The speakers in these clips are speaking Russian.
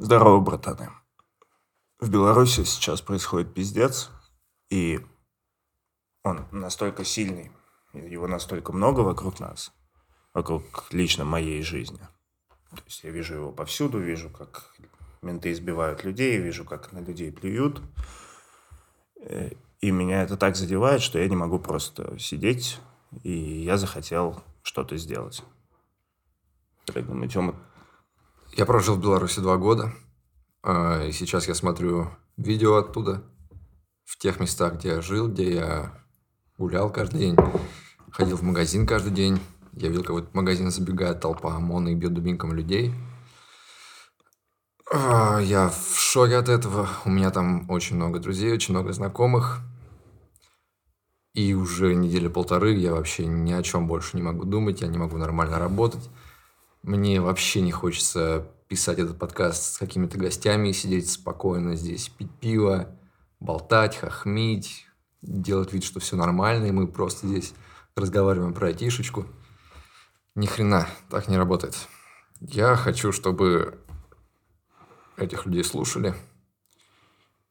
Здорово, братаны. В Беларуси сейчас происходит пиздец, и он настолько сильный, его настолько много вокруг нас, вокруг лично моей жизни. То есть я вижу его повсюду, вижу, как менты избивают людей, вижу, как на людей плюют. Э, и меня это так задевает, что я не могу просто сидеть, и я захотел что-то сделать. Как думаете, я прожил в Беларуси два года, а, и сейчас я смотрю видео оттуда, в тех местах, где я жил, где я гулял каждый день, ходил в магазин каждый день. Я видел, как в этот магазин забегает толпа ОМОНа и бьет дубинком людей. А, я в шоке от этого. У меня там очень много друзей, очень много знакомых. И уже недели полторы я вообще ни о чем больше не могу думать, я не могу нормально работать. Мне вообще не хочется писать этот подкаст с какими-то гостями, сидеть спокойно здесь, пить пиво, болтать, хохмить, делать вид, что все нормально, и мы просто здесь разговариваем про айтишечку. Ни хрена, так не работает. Я хочу, чтобы этих людей слушали.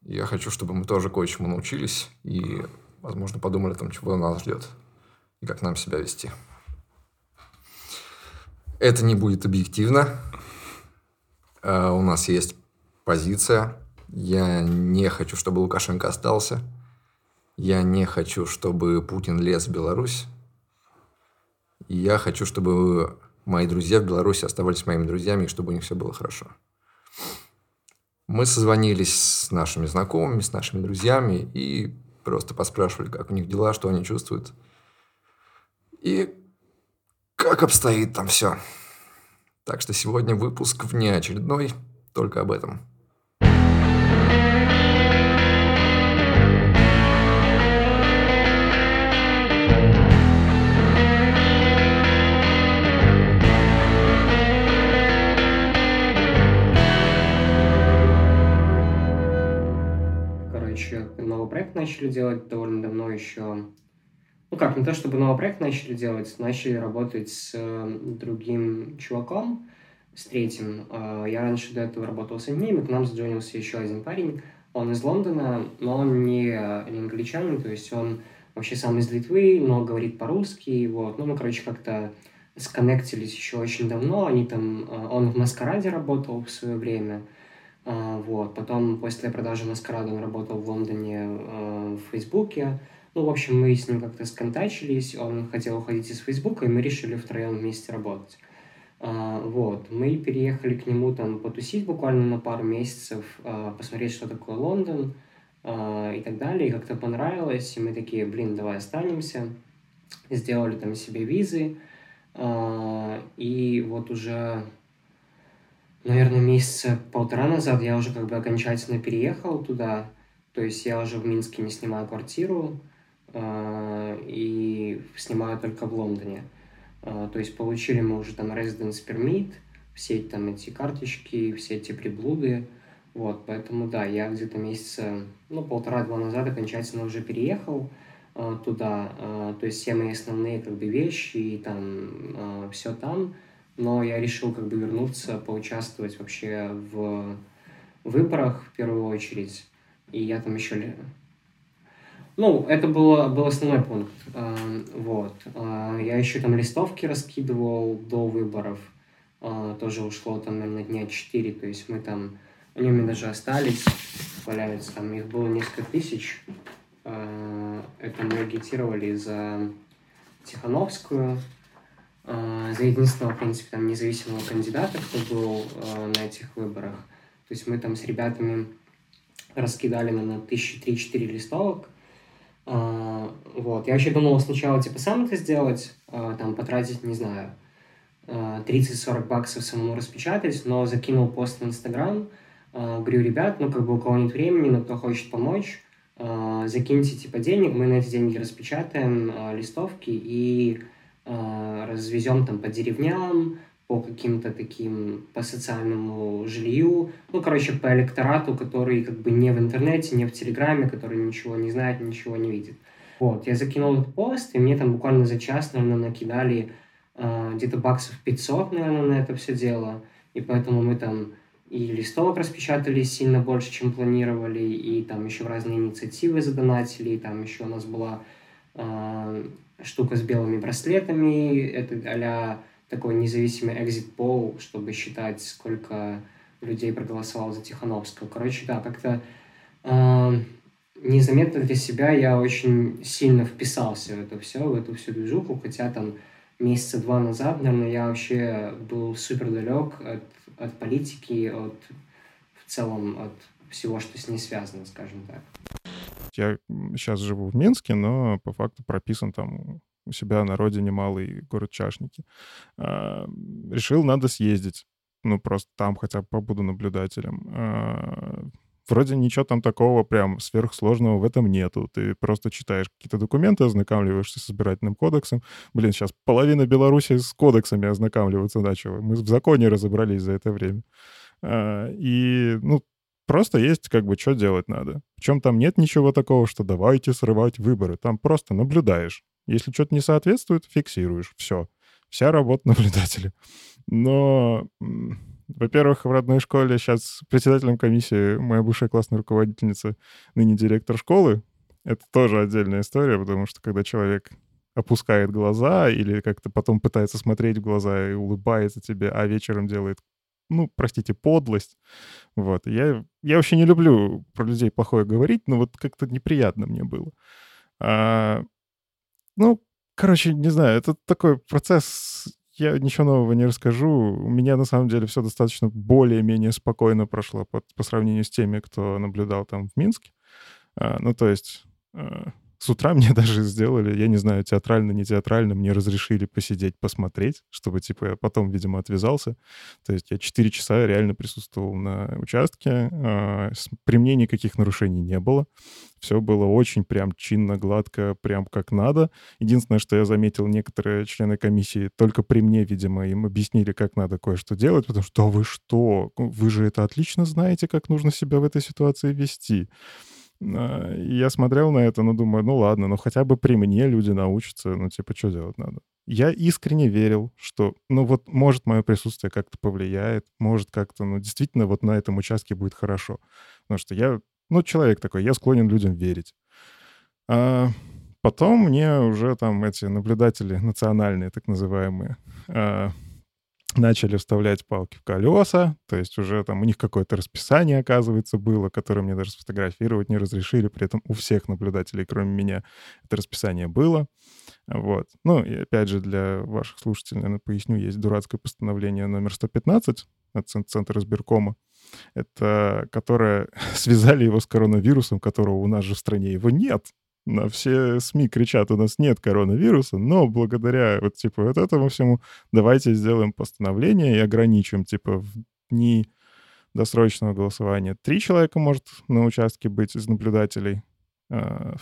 Я хочу, чтобы мы тоже кое-чему научились и, возможно, подумали о том, чего нас ждет и как нам себя вести. Это не будет объективно. Uh, у нас есть позиция. Я не хочу, чтобы Лукашенко остался. Я не хочу, чтобы Путин лез в Беларусь. я хочу, чтобы мои друзья в Беларуси оставались моими друзьями, и чтобы у них все было хорошо. Мы созвонились с нашими знакомыми, с нашими друзьями и просто поспрашивали, как у них дела, что они чувствуют. И как обстоит там все. Так что сегодня выпуск внеочередной, только об этом. Короче, новый проект начали делать довольно давно еще ну как, не то чтобы новый проект начали делать, начали работать с э, другим чуваком, с третьим. Э, я раньше до этого работал с одним, и к нам заджонился еще один парень. Он из Лондона, но он не, не англичанин, то есть он вообще сам из Литвы, но говорит по-русски, вот. Ну, мы, короче, как-то сконнектились еще очень давно, они там, э, он в Маскараде работал в свое время, вот, потом после продажи Маскарада он работал в Лондоне в Фейсбуке, ну, в общем, мы с ним как-то сконтачились, он хотел уходить из Фейсбука, и мы решили втроем вместе работать. А, вот, мы переехали к нему там потусить буквально на пару месяцев, а, посмотреть, что такое Лондон а, и так далее, и как-то понравилось, и мы такие, блин, давай останемся, сделали там себе визы, а, и вот уже, наверное, месяца полтора назад я уже как бы окончательно переехал туда, то есть я уже в Минске не снимаю квартиру, и снимаю только в Лондоне. А, то есть получили мы уже там residence permit, все там эти карточки, все эти приблуды. Вот, поэтому да, я где-то месяца, ну, полтора-два назад окончательно уже переехал э, туда. То есть все мои основные как бы вещи и там все там. Но я решил как бы вернуться, поучаствовать вообще в выборах в первую очередь. И я там еще ну, это было, был основной пункт. Эм, вот. Э, я еще там листовки раскидывал до выборов. Э, тоже ушло там, наверное, дня 4. То есть мы там... Они у меня даже остались, валяются. Там их было несколько тысяч. Это мы агитировали за Тихановскую, за единственного, в принципе, там независимого кандидата, кто был на этих выборах. То есть мы там с ребятами раскидали, наверное, тысячи три-четыре листовок, а, вот. Я вообще думал сначала, типа, сам это сделать, а, там, потратить, не знаю, 30-40 а, баксов самому распечатать, но закинул пост в Инстаграм, говорю, ребят, ну, как бы у кого нет времени, но кто хочет помочь, закиньте, типа, денег, мы на эти деньги распечатаем листовки и развезем там по деревням, по каким-то таким, по социальному жилью, ну, короче, по электорату, который как бы не в интернете, не в Телеграме, который ничего не знает, ничего не видит. Вот, я закинул этот пост, и мне там буквально за час, наверное, накидали э, где-то баксов 500, наверное, на это все дело, и поэтому мы там и листовок распечатали сильно больше, чем планировали, и там еще разные инициативы задонатили, и там еще у нас была э, штука с белыми браслетами, это а такой независимый exit poll, чтобы считать, сколько людей проголосовало за Тихановского. Короче, да, как-то э, незаметно для себя я очень сильно вписался в это все, в эту всю движуху, хотя там месяца два назад, наверное, я вообще был супер далек от, от политики, от в целом от всего, что с ней связано, скажем так. Я сейчас живу в Минске, но по факту прописан там у себя на родине малый город Чашники. А, решил, надо съездить. Ну, просто там хотя бы побуду наблюдателем. А, вроде ничего там такого прям сверхсложного в этом нету. Ты просто читаешь какие-то документы, ознакомливаешься с избирательным кодексом. Блин, сейчас половина Беларуси с кодексами ознакомливаться начала. Мы в законе разобрались за это время. А, и, ну, просто есть как бы что делать надо. Причем там нет ничего такого, что давайте срывать выборы. Там просто наблюдаешь. Если что-то не соответствует, фиксируешь. Все. Вся работа наблюдателя. Но во-первых, в родной школе сейчас председателем комиссии моя бывшая классная руководительница, ныне директор школы. Это тоже отдельная история, потому что когда человек опускает глаза или как-то потом пытается смотреть в глаза и улыбается тебе, а вечером делает, ну, простите, подлость. Вот. Я, я вообще не люблю про людей плохое говорить, но вот как-то неприятно мне было. А, ну, короче, не знаю, это такой процесс я ничего нового не расскажу. У меня на самом деле все достаточно более-менее спокойно прошло по, по сравнению с теми, кто наблюдал там в Минске. А, ну, то есть а, с утра мне даже сделали, я не знаю, театрально, не театрально, мне разрешили посидеть, посмотреть, чтобы, типа, я потом, видимо, отвязался. То есть я 4 часа реально присутствовал на участке. А, при мне никаких нарушений не было. Все было очень прям чинно, гладко, прям как надо. Единственное, что я заметил, некоторые члены комиссии только при мне, видимо, им объяснили, как надо кое-что делать, потому что «Да вы что? Вы же это отлично знаете, как нужно себя в этой ситуации вести». А, я смотрел на это, ну, думаю, ну ладно, ну хотя бы при мне люди научатся, ну, типа, что делать надо? Я искренне верил, что, ну, вот, может, мое присутствие как-то повлияет, может, как-то, ну, действительно, вот на этом участке будет хорошо. Потому что я, ну, человек такой, я склонен людям верить. А потом мне уже там эти наблюдатели национальные, так называемые, а, начали вставлять палки в колеса, то есть уже там у них какое-то расписание, оказывается, было, которое мне даже сфотографировать не разрешили, при этом у всех наблюдателей, кроме меня, это расписание было. Вот. Ну, и опять же, для ваших слушателей, наверное, поясню, есть дурацкое постановление номер 115 от Центра избиркома, это которое связали его с коронавирусом, которого у нас же в стране его нет на все СМИ кричат, у нас нет коронавируса, но благодаря вот, типа, вот этому всему давайте сделаем постановление и ограничим, типа, в дни досрочного голосования три человека может на участке быть из наблюдателей. А,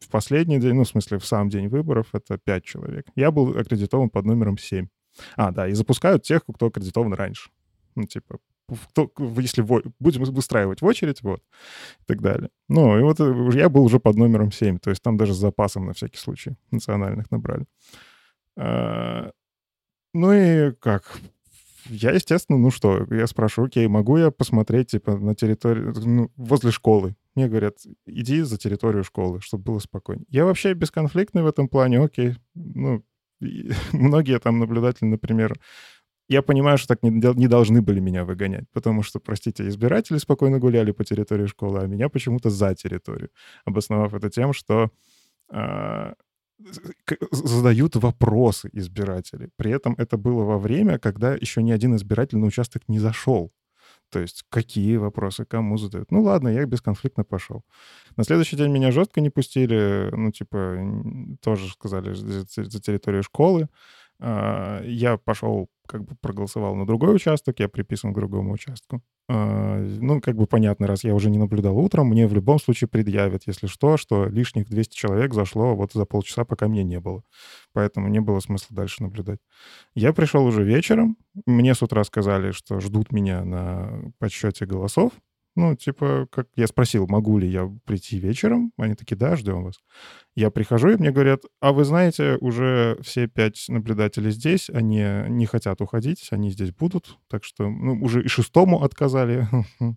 в последний день, ну, в смысле, в сам день выборов это пять человек. Я был аккредитован под номером 7. А, да, и запускают тех, кто аккредитован раньше. Ну, типа, кто, если в, будем выстраивать в очередь, вот, и так далее. Ну, и вот э, я был уже под номером 7, то есть там даже с запасом на всякий случай национальных набрали. А, ну и как? Я, естественно, ну что, я спрашиваю, окей, могу я посмотреть, типа, на территории, ну, возле школы? Мне говорят, иди за территорию школы, чтобы было спокойнее. Я вообще бесконфликтный в этом плане, окей. Ну, многие там наблюдатели, например, я понимаю, что так не, не должны были меня выгонять, потому что, простите, избиратели спокойно гуляли по территории школы, а меня почему-то за территорию, обосновав это тем, что э, задают вопросы избиратели. При этом это было во время, когда еще ни один избиратель на участок не зашел. То есть какие вопросы, кому задают. Ну ладно, я бесконфликтно пошел. На следующий день меня жестко не пустили, ну типа тоже сказали за, за территорию школы. А, я пошел, как бы проголосовал на другой участок, я приписан к другому участку. А, ну, как бы понятно, раз я уже не наблюдал утром, мне в любом случае предъявят, если что, что лишних 200 человек зашло вот за полчаса, пока меня не было. Поэтому не было смысла дальше наблюдать. Я пришел уже вечером, мне с утра сказали, что ждут меня на подсчете голосов, Ну, типа, как я спросил, могу ли я прийти вечером? Они такие, да, ждем вас. Я прихожу, и мне говорят, а вы знаете, уже все пять наблюдателей здесь, они не хотят уходить, они здесь будут, так что, ну, уже и шестому отказали,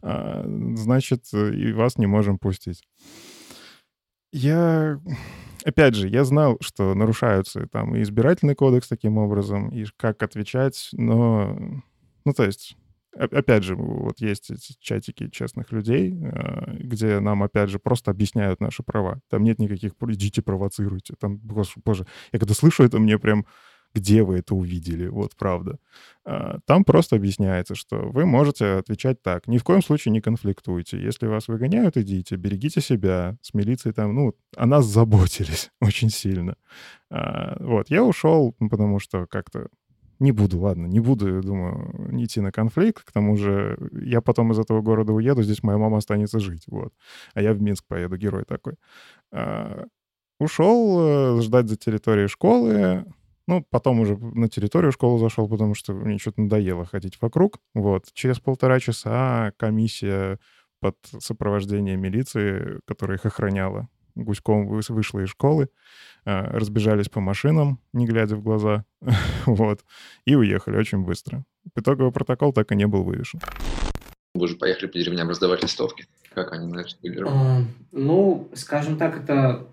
а, значит, и вас не можем пустить. Я опять же, я знал, что нарушаются там и избирательный кодекс таким образом, и как отвечать, но, ну, то есть Опять же, вот есть эти чатики честных людей, а, где нам, опять же, просто объясняют наши права. Там нет никаких «идите провоцируйте». Там, боже, я когда слышу это, мне прям где вы это увидели, вот правда. А, там просто объясняется, что вы можете отвечать так. Ни в коем случае не конфликтуйте. Если вас выгоняют, идите, берегите себя. С милицией там, ну, о нас заботились очень сильно. А, вот, я ушел, потому что как-то не буду, ладно, не буду, думаю, идти на конфликт. К тому же я потом из этого города уеду, здесь моя мама останется жить, вот. А я в Минск поеду, герой такой. А, ушел э, ждать за территорией школы. Ну, потом уже на территорию школы зашел, потому что мне что-то надоело ходить вокруг. Вот. Через полтора часа комиссия под сопровождение милиции, которая их охраняла, гуськом вышла из школы, а, разбежались по машинам, не глядя в глаза, вот, и уехали очень быстро. Итоговый протокол так и не был вывешен. Вы же поехали по деревням раздавать листовки. Как они на это реагировали? Ну, скажем так, это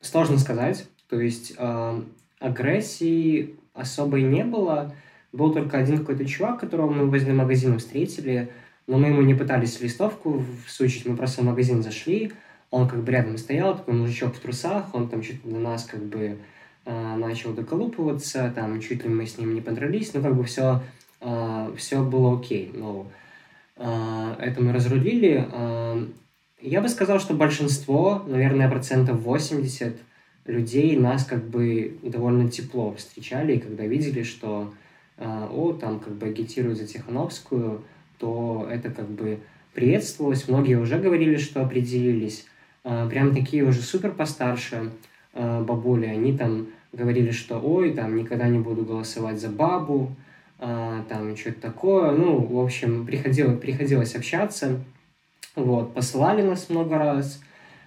сложно сказать. То есть а, агрессии особой не было. Был только один какой-то чувак, которого мы возле магазина встретили, но мы ему не пытались листовку всучить, мы просто в магазин зашли, он как бы рядом стоял, такой мужичок в трусах, он там чуть на нас как бы э, начал доколупываться, там чуть ли мы с ним не подрались, но как бы все, э, все было окей. Ну, э, это мы разрулили. Э, я бы сказал, что большинство, наверное, процентов 80 людей нас как бы довольно тепло встречали, и когда видели, что э, о, там как бы агитируют за Тихановскую, то это как бы приветствовалось. Многие уже говорили, что определились. А, прям такие уже супер постарше а, бабули, они там говорили, что ой, там никогда не буду голосовать за бабу, а, там что-то такое. Ну, в общем, приходилось, приходилось общаться. Вот, посылали нас много раз.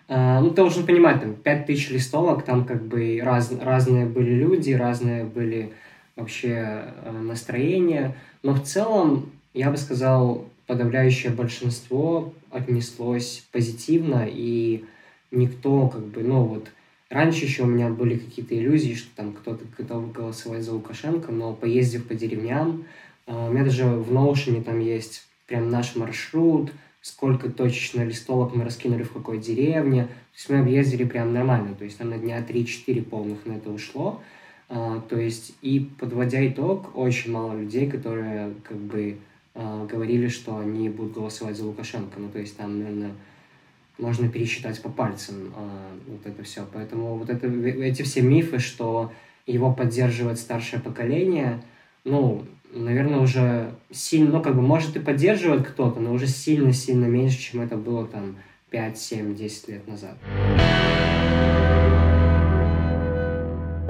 Ну, ты должен понимать, там, 5000 листовок, там как бы раз, разные были люди, разные были вообще настроения. Но в целом, я бы сказал, подавляющее большинство отнеслось позитивно, и никто как бы, ну вот, раньше еще у меня были какие-то иллюзии, что там кто-то готов голосовать за Лукашенко, но поездив по деревням, а, у меня даже в Notion там есть прям наш маршрут, сколько точечно листовок мы раскинули в какой деревне. То есть мы объездили прям нормально, то есть там на дня 3-4 полных на это ушло. А, то есть и подводя итог, очень мало людей, которые как бы а, говорили, что они будут голосовать за Лукашенко. Ну, то есть там, наверное, можно пересчитать по пальцам а, вот это все. Поэтому вот это, эти все мифы, что его поддерживает старшее поколение, ну, наверное, уже сильно, ну, как бы, может и поддерживает кто-то, но уже сильно-сильно меньше, чем это было там 5, 7, 10 лет назад.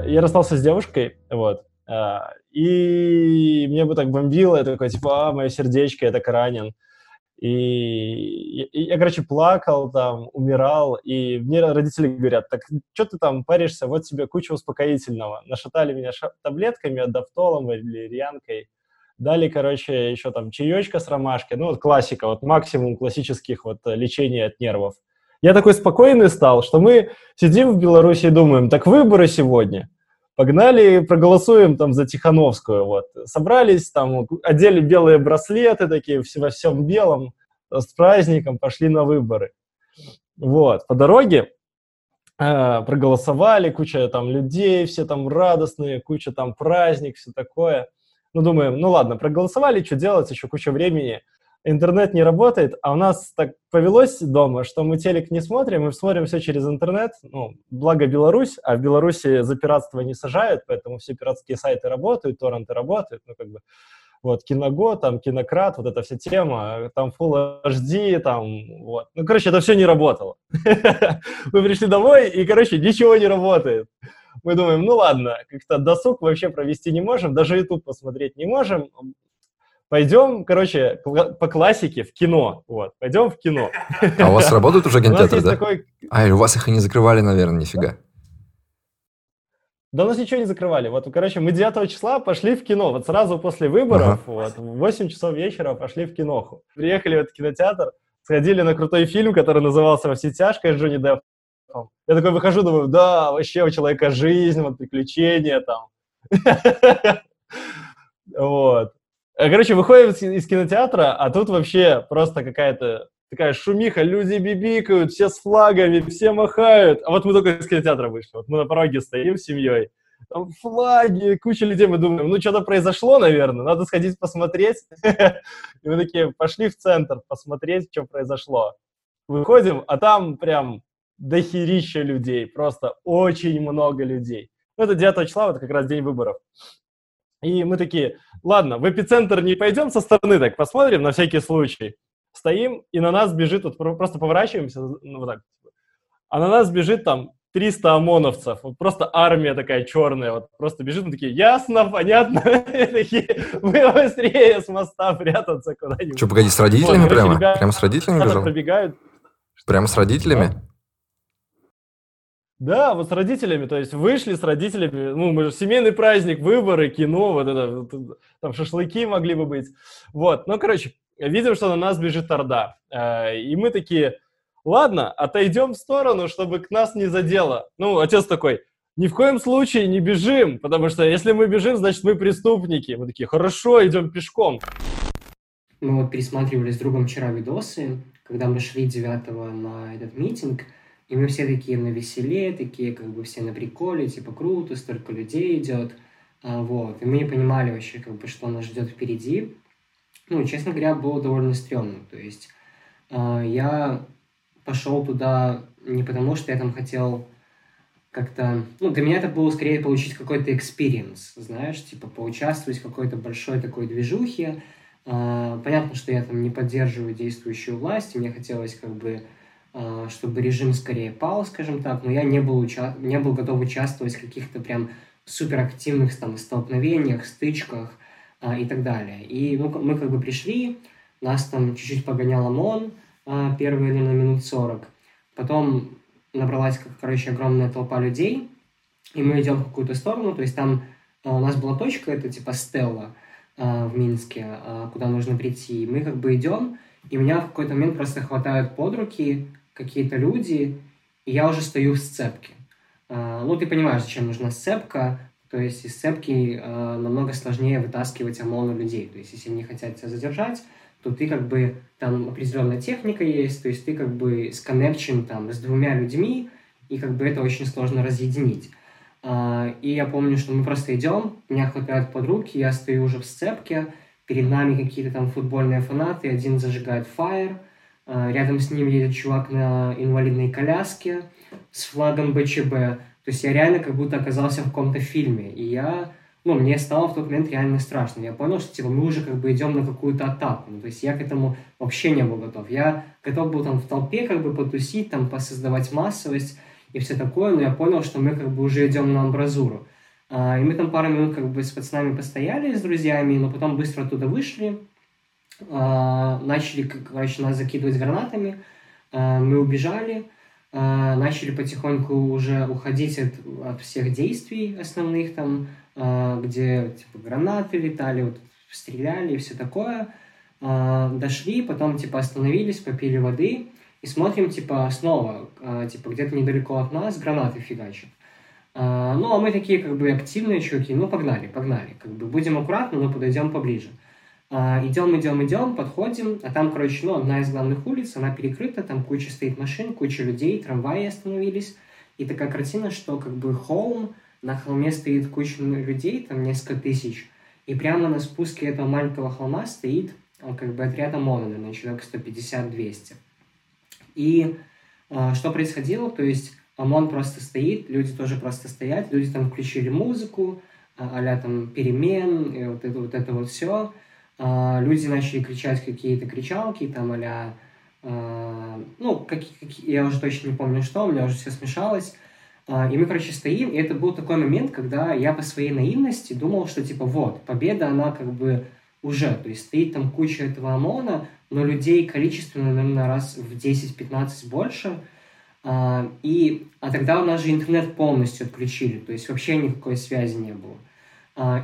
Я расстался с девушкой, вот, и мне бы так бомбило, я такой, типа, а, мое сердечко, я так ранен. И, и я, короче, плакал там, умирал, и мне родители говорят, так что ты там паришься, вот тебе куча успокоительного. Нашатали меня таблетками, адаптолом или рьянкой. Дали, короче, еще там чаечка с ромашкой, ну вот классика, вот максимум классических вот лечений от нервов. Я такой спокойный стал, что мы сидим в Беларуси и думаем, так выборы сегодня – погнали, проголосуем там за Тихановскую, вот. Собрались, там, одели белые браслеты такие, во всем белом, с праздником, пошли на выборы. Вот, по дороге э, проголосовали, куча там людей, все там радостные, куча там праздник, все такое. Ну, думаем, ну ладно, проголосовали, что делать, еще куча времени интернет не работает, а у нас так повелось дома, что мы телек не смотрим, мы смотрим все через интернет. Ну, благо Беларусь, а в Беларуси за пиратство не сажают, поэтому все пиратские сайты работают, торренты работают, ну, как бы, вот, Киного, там, Кинократ, вот эта вся тема, там, Full HD, там, вот. Ну, короче, это все не работало. Мы пришли домой, и, короче, ничего не работает. Мы думаем, ну ладно, как-то досуг вообще провести не можем, даже YouTube посмотреть не можем, пойдем, короче, по классике в кино, вот, пойдем в кино. А у вас работают уже кинотеатры, да? Такой... А, у вас их и не закрывали, наверное, нифига. Да у нас ничего не закрывали. Вот, короче, мы 9 числа пошли в кино. Вот сразу после выборов, ага. вот, в 8 часов вечера пошли в киноху. Приехали в этот кинотеатр, сходили на крутой фильм, который назывался «Во все тяжкое» с Джонни Деппом. Я такой выхожу, думаю, да, вообще у человека жизнь, вот приключения там. Вот. Э, короче, выходим из кинотеатра, а тут вообще просто какая-то такая шумиха, люди бибикают, все с флагами, все махают. А вот мы только из кинотеатра вышли. Вот мы на пороге стоим с семьей. Там флаги, куча людей, мы думаем, ну что-то произошло, наверное, надо сходить посмотреть. И мы такие пошли в центр посмотреть, что произошло. Выходим, а там прям дохерища людей, просто очень много людей. Ну, это 9 числа, вот как раз день выборов. И мы такие, ладно, в эпицентр не пойдем со стороны, так посмотрим на всякий случай. Стоим, и на нас бежит, вот просто поворачиваемся, ну, вот так, а на нас бежит там 300 ОМОНовцев, вот просто армия такая черная, вот просто бежит, мы такие, ясно, понятно, такие, вы быстрее с моста прятаться куда-нибудь. Что, погоди, с родителями прямо? Прямо с родителями бежал? Пробегают. Прямо с родителями? Да, вот с родителями, то есть вышли с родителями, ну, мы же семейный праздник, выборы, кино, вот это, там шашлыки могли бы быть. Вот, ну, короче, видим, что на нас бежит Орда. Э, и мы такие, ладно, отойдем в сторону, чтобы к нас не задело. Ну, отец такой, ни в коем случае не бежим, потому что если мы бежим, значит, мы преступники. Мы такие, хорошо, идем пешком. Мы вот пересматривали с другом вчера видосы, когда мы шли 9 на этот митинг – и мы все такие навеселе, такие как бы все на приколе, типа круто, столько людей идет. А, вот. И мы не понимали вообще, как бы, что нас ждет впереди. Ну, честно говоря, было довольно стрёмно. То есть а, я пошел туда не потому, что я там хотел как-то... Ну, для меня это было скорее получить какой-то experience, знаешь, типа поучаствовать в какой-то большой такой движухе. А, понятно, что я там не поддерживаю действующую власть, и мне хотелось как бы чтобы режим скорее пал, скажем так, но я не был, уча- не был готов участвовать в каких-то прям суперактивных там столкновениях, стычках а, и так далее. И ну, мы как бы пришли, нас там чуть-чуть погонял ОМОН а, первые, наверное, минут 40. Потом набралась, короче, огромная толпа людей, и мы идем в какую-то сторону, то есть там а, у нас была точка, это типа Стелла а, в Минске, а, куда нужно прийти. И мы как бы идем, и меня в какой-то момент просто хватают под руки, какие-то люди, и я уже стою в сцепке. А, ну, ты понимаешь, зачем нужна сцепка, то есть из сцепки а, намного сложнее вытаскивать ОМОНу людей. То есть если они хотят тебя задержать, то ты как бы, там определенная техника есть, то есть ты как бы сконнекчен там с двумя людьми, и как бы это очень сложно разъединить. А, и я помню, что мы просто идем, меня хватают под руки, я стою уже в сцепке, перед нами какие-то там футбольные фанаты, один зажигает фаер, рядом с ним едет чувак на инвалидной коляске с флагом БЧБ. То есть я реально как будто оказался в каком-то фильме. И я, ну, мне стало в тот момент реально страшно. Я понял, что, типа, мы уже как бы идем на какую-то атаку. Ну, то есть я к этому вообще не был готов. Я готов был там в толпе как бы потусить, там посоздавать массовость и все такое, но я понял, что мы как бы уже идем на амбразуру. А, и мы там пару минут как бы с пацанами постояли, с друзьями, но потом быстро оттуда вышли, начали, короче, нас закидывать гранатами, а, мы убежали, а, начали потихоньку уже уходить от, от всех действий основных там, где типа гранаты летали, вот, стреляли и все такое. Дошли, потом типа остановились, попили воды и смотрим типа снова, типа где-то недалеко от нас гранаты фигачат. Ну, а мы такие как бы активные чуваки, ну, погнали, погнали. Как бы будем аккуратно, но подойдем поближе. А, идем, идем, идем, подходим, а там, короче, ну, одна из главных улиц, она перекрыта, там куча стоит машин, куча людей, трамваи остановились. И такая картина, что как бы холм, на холме стоит куча людей, там несколько тысяч, и прямо на спуске этого маленького холма стоит а, как бы отряд ОМОНа, наверное, человек 150-200. И э, что происходило? То есть ОМОН просто стоит, люди тоже просто стоят, люди там включили музыку, а там перемен, и вот это вот, это вот все. А, люди начали кричать какие-то кричалки, там, а ну, как, как, я уже точно не помню что, у меня уже все смешалось. А, и мы, короче, стоим, и это был такой момент, когда я по своей наивности думал, что, типа, вот, победа, она как бы уже. То есть стоит там куча этого ОМОНа, но людей количественно, наверное, раз в 10-15 больше. А, и, а тогда у нас же интернет полностью отключили, то есть вообще никакой связи не было.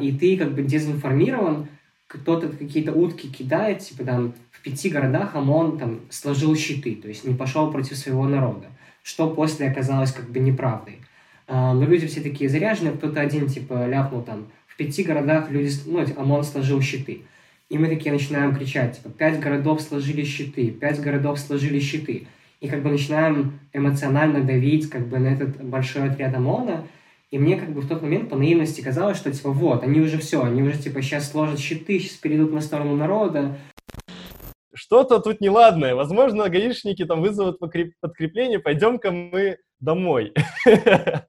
И ты как бы дезинформирован, кто-то какие-то утки кидает, типа там в пяти городах ОМОН там сложил щиты, то есть не пошел против своего народа, что после оказалось как бы неправдой. А, но люди все такие заряженные, кто-то один типа ляпнул там, в пяти городах люди, ну, ОМОН сложил щиты. И мы такие начинаем кричать, типа, пять городов сложили щиты, пять городов сложили щиты. И как бы начинаем эмоционально давить как бы на этот большой отряд ОМОНа, и мне как бы в тот момент по наивности казалось, что типа вот, они уже все, они уже типа сейчас сложат щиты, сейчас перейдут на сторону народа. Что-то тут неладное. Возможно, гаишники там вызовут подкрепление, пойдем-ка мы домой.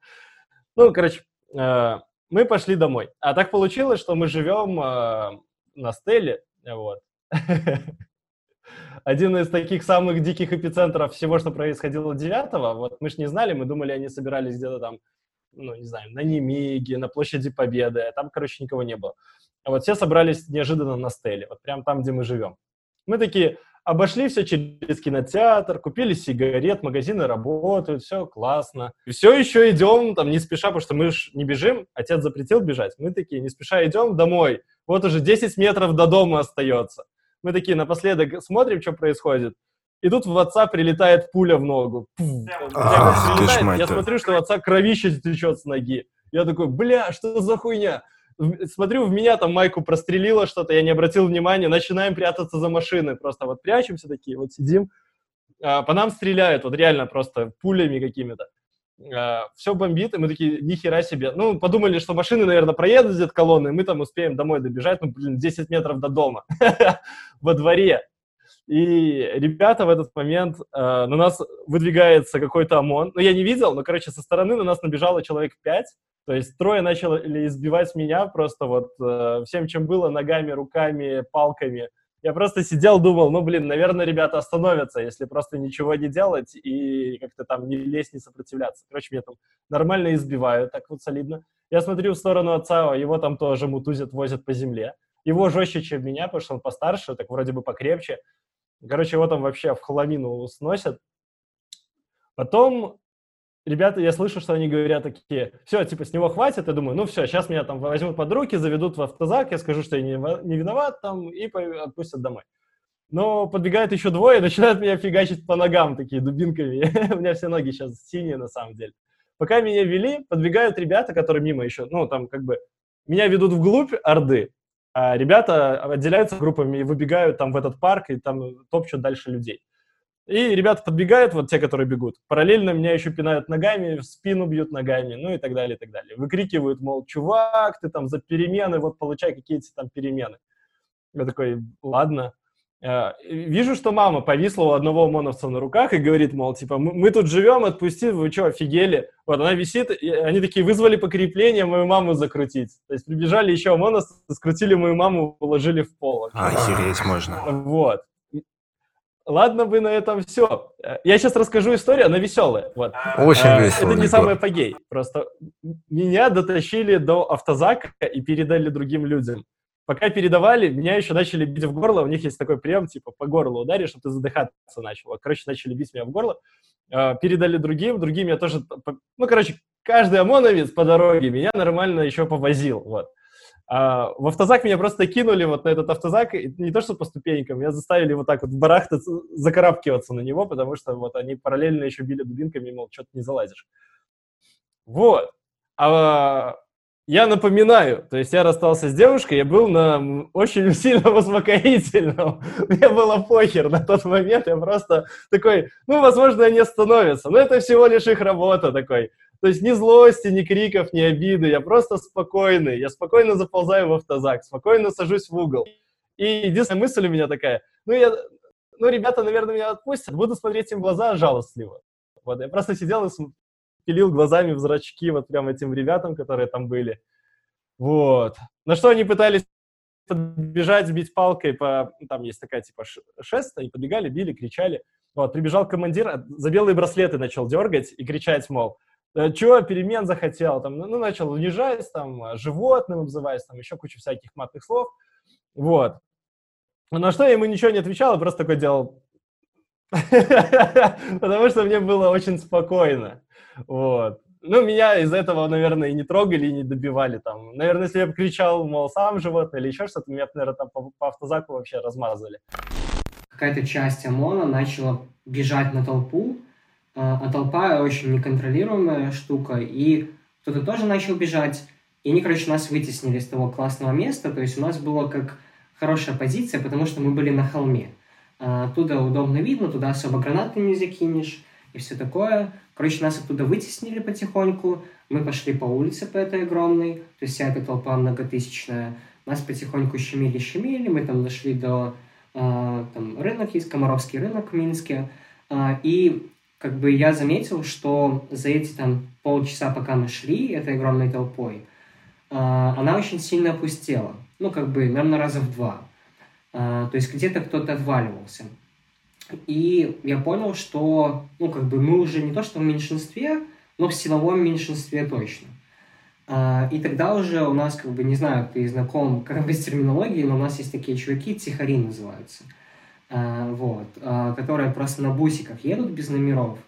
Ну, короче, э, мы пошли домой. А так получилось, что мы живем э, на Стеле, вот. Один из таких самых диких эпицентров всего, что происходило 9 вот мы ж не знали, мы думали, они собирались где-то там ну, не знаю, на Немиге, на площади Победы, а там, короче, никого не было. А вот все собрались неожиданно на стеле, вот прям там, где мы живем. Мы такие обошли все через кинотеатр, купили сигарет, магазины работают, все классно. И все еще идем, там, не спеша, потому что мы же не бежим, отец запретил бежать. Мы такие, не спеша идем домой. Вот уже 10 метров до дома остается. Мы такие напоследок смотрим, что происходит. И тут в отца прилетает пуля в ногу. Ах, прилетает. Я смотрю, что у отца кровище течет с ноги. Я такой, бля, что за хуйня? Смотрю, в меня там майку прострелило что-то, я не обратил внимания, начинаем прятаться за машины, просто вот прячемся такие, вот сидим, а, по нам стреляют, вот реально просто пулями какими-то. А, все бомбит, и мы такие, нихера себе. Ну, подумали, что машины, наверное, проедут колонны, и мы там успеем домой добежать, ну, блин, 10 метров до дома во дворе. И ребята в этот момент, э, на нас выдвигается какой-то ОМОН. Ну, я не видел, но, короче, со стороны на нас набежало человек пять. То есть трое начали избивать меня просто вот э, всем, чем было, ногами, руками, палками. Я просто сидел, думал, ну, блин, наверное, ребята остановятся, если просто ничего не делать и как-то там не лезть, не сопротивляться. Короче, меня там нормально избивают, так вот солидно. Я смотрю в сторону отца, его там тоже мутузят, возят по земле. Его жестче, чем меня, потому что он постарше, так вроде бы покрепче. Короче, его там вообще в хламину сносят. Потом ребята, я слышу, что они говорят такие, все, типа, с него хватит, я думаю, ну все, сейчас меня там возьмут под руки, заведут в автозак, я скажу, что я не, не виноват там, и отпустят домой. Но подбегают еще двое и начинают меня фигачить по ногам такие дубинками. У меня все ноги сейчас синие на самом деле. Пока меня вели, подбегают ребята, которые мимо еще, ну, там как бы, меня ведут вглубь Орды, а ребята отделяются группами и выбегают там в этот парк, и там топчут дальше людей. И ребята подбегают, вот те, которые бегут. Параллельно меня еще пинают ногами, в спину бьют ногами, ну и так далее, и так далее. Выкрикивают, мол, чувак, ты там за перемены, вот получай какие-то там перемены. Я такой, ладно. Э, вижу, что мама повисла у одного ОМОНовца на руках и говорит, мол, типа, мы тут живем, отпусти, вы что, офигели? Вот она висит, и они такие вызвали покрепление мою маму закрутить. То есть прибежали еще ОМОНовцы, скрутили мою маму, уложили в пол. Охереть можно. Вот. Ладно бы на этом все. Я сейчас расскажу историю, она веселая. Вот. Очень а, веселая. Это не самый апогей. Просто меня дотащили до автозака и передали другим людям. Пока передавали, меня еще начали бить в горло. У них есть такой прием, типа, по горлу ударишь, чтобы ты задыхаться начал. Короче, начали бить меня в горло. А, передали другим, другим я тоже... Ну, короче, каждый ОМОНовец по дороге меня нормально еще повозил, вот. А в автозак меня просто кинули вот на этот автозак, не то что по ступенькам, меня заставили вот так вот барахтаться, закарабкиваться на него, потому что вот они параллельно еще били дубинками, мол, что-то не залазишь. Вот. А я напоминаю, то есть я расстался с девушкой, я был на очень сильно успокоительном. Мне было похер на тот момент, я просто такой, ну, возможно, они остановятся, но это всего лишь их работа такой. То есть ни злости, ни криков, ни обиды, я просто спокойный, я спокойно заползаю в автозак, спокойно сажусь в угол. И единственная мысль у меня такая, ну, я, ну, ребята, наверное, меня отпустят, буду смотреть им в глаза жалостливо. Вот, я просто сидел и пилил глазами в зрачки вот прям этим ребятам, которые там были. Вот. На что они пытались подбежать, сбить палкой по... Там есть такая типа шест, они подбегали, били, кричали. Вот, прибежал командир, а, за белые браслеты начал дергать и кричать, мол, «Э, чего перемен захотел, там, ну, начал унижать, там, животным обзываясь, там, еще кучу всяких матных слов. Вот. На что я ему ничего не отвечал, я просто такой делал... Потому что мне было очень спокойно. Вот. Ну, меня из этого, наверное, и не трогали, и не добивали там. Наверное, если я бы кричал, мол, сам животное или еще что-то, меня, наверное, там по, по автозаку вообще размазали. Какая-то часть ОМОНа начала бежать на толпу, а, а толпа очень неконтролируемая штука, и кто-то тоже начал бежать, и они, короче, нас вытеснили с того классного места, то есть у нас было как хорошая позиция, потому что мы были на холме. А, оттуда удобно видно, туда особо гранаты не закинешь и все такое. Короче, нас оттуда вытеснили потихоньку, мы пошли по улице по этой огромной, то есть вся эта толпа многотысячная. Нас потихоньку щемили-щемили, мы там дошли до э, там, рынок есть, Комаровский рынок в Минске, э, и как бы я заметил, что за эти там полчаса, пока мы шли этой огромной толпой, э, она очень сильно опустела ну, как бы, наверное, раза в два. А, то есть где-то кто-то отваливался. И я понял, что, ну, как бы мы уже не то, что в меньшинстве, но в силовом меньшинстве точно. А, и тогда уже у нас, как бы, не знаю, ты знаком как бы с терминологией, но у нас есть такие чуваки, тихари называются, а, вот, а, которые просто на бусиках едут без номеров.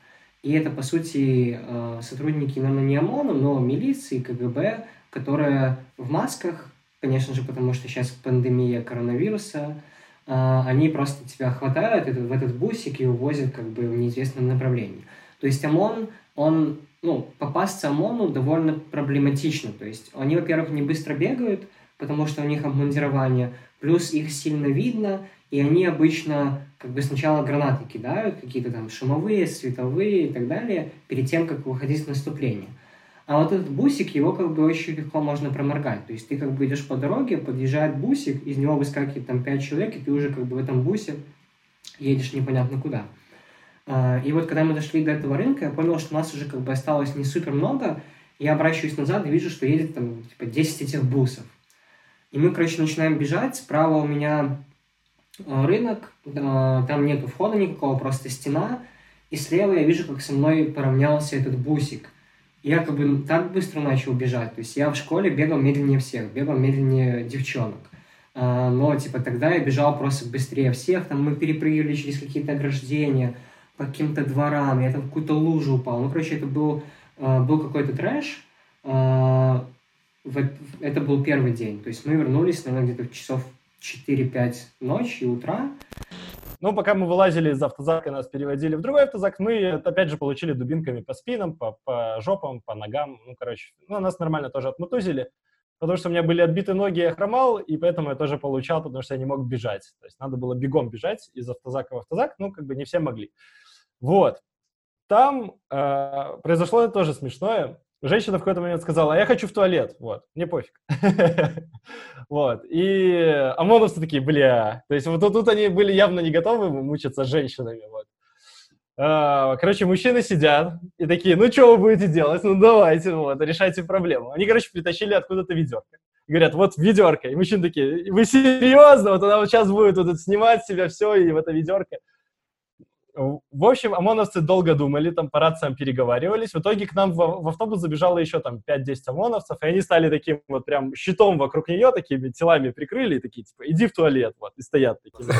И это, по сути, сотрудники, наверное, не ОМОНа, но милиции, КГБ, которые в масках конечно же, потому что сейчас пандемия коронавируса, они просто тебя хватают в этот бусик и увозят как бы в неизвестном направлении. То есть ОМОН, он, ну, попасться ОМОНу довольно проблематично. То есть они, во-первых, не быстро бегают, потому что у них обмундирование, плюс их сильно видно, и они обычно как бы сначала гранаты кидают, какие-то там шумовые, световые и так далее, перед тем, как выходить в наступление. А вот этот бусик, его как бы очень легко можно проморгать. То есть ты как бы идешь по дороге, подъезжает бусик, из него выскакивает там пять человек, и ты уже как бы в этом бусе едешь непонятно куда. А, и вот когда мы дошли до этого рынка, я понял, что нас уже как бы осталось не супер много. Я оборачиваюсь назад и вижу, что едет там типа 10 этих бусов. И мы, короче, начинаем бежать. Справа у меня а, рынок, там нету входа никакого, просто стена. И слева я вижу, как со мной поравнялся этот бусик – я как бы так быстро начал бежать. То есть я в школе бегал медленнее всех, бегал медленнее девчонок. А, но, типа, тогда я бежал просто быстрее всех. Там мы перепрыгивали через какие-то ограждения, по каким-то дворам. Я там в какую-то лужу упал. Ну, короче, это был, а, был какой-то трэш. А, это был первый день. То есть мы вернулись, наверное, где-то в часов 4-5 ночи, утра. Ну, пока мы вылазили из автозака, нас переводили в другой автозак, мы, опять же, получили дубинками по спинам, по, по жопам, по ногам. Ну, короче, ну, нас нормально тоже отмутузили, потому что у меня были отбиты ноги, я хромал, и поэтому я тоже получал, потому что я не мог бежать. То есть надо было бегом бежать из автозака в автозак, ну, как бы не все могли. Вот. Там э, произошло тоже смешное женщина в какой-то момент сказала, а я хочу в туалет, вот, мне пофиг. вот, и ОМОНовцы такие, бля, то есть вот тут они были явно не готовы мучиться женщинами, вот. А, короче, мужчины сидят и такие, ну, что вы будете делать? Ну, давайте, вот, решайте проблему. Они, короче, притащили откуда-то ведерко. Говорят, вот ведерко. И мужчины такие, вы серьезно? Вот она вот сейчас будет вот снимать себя все и в это ведерко. В общем, ОМОНовцы долго думали, там по рациям переговаривались. В итоге к нам в, в автобус забежало еще там 5-10 ОМОНовцев, и они стали таким вот прям щитом вокруг нее, такими телами прикрыли, и такие, типа, иди в туалет, вот, и стоят такими.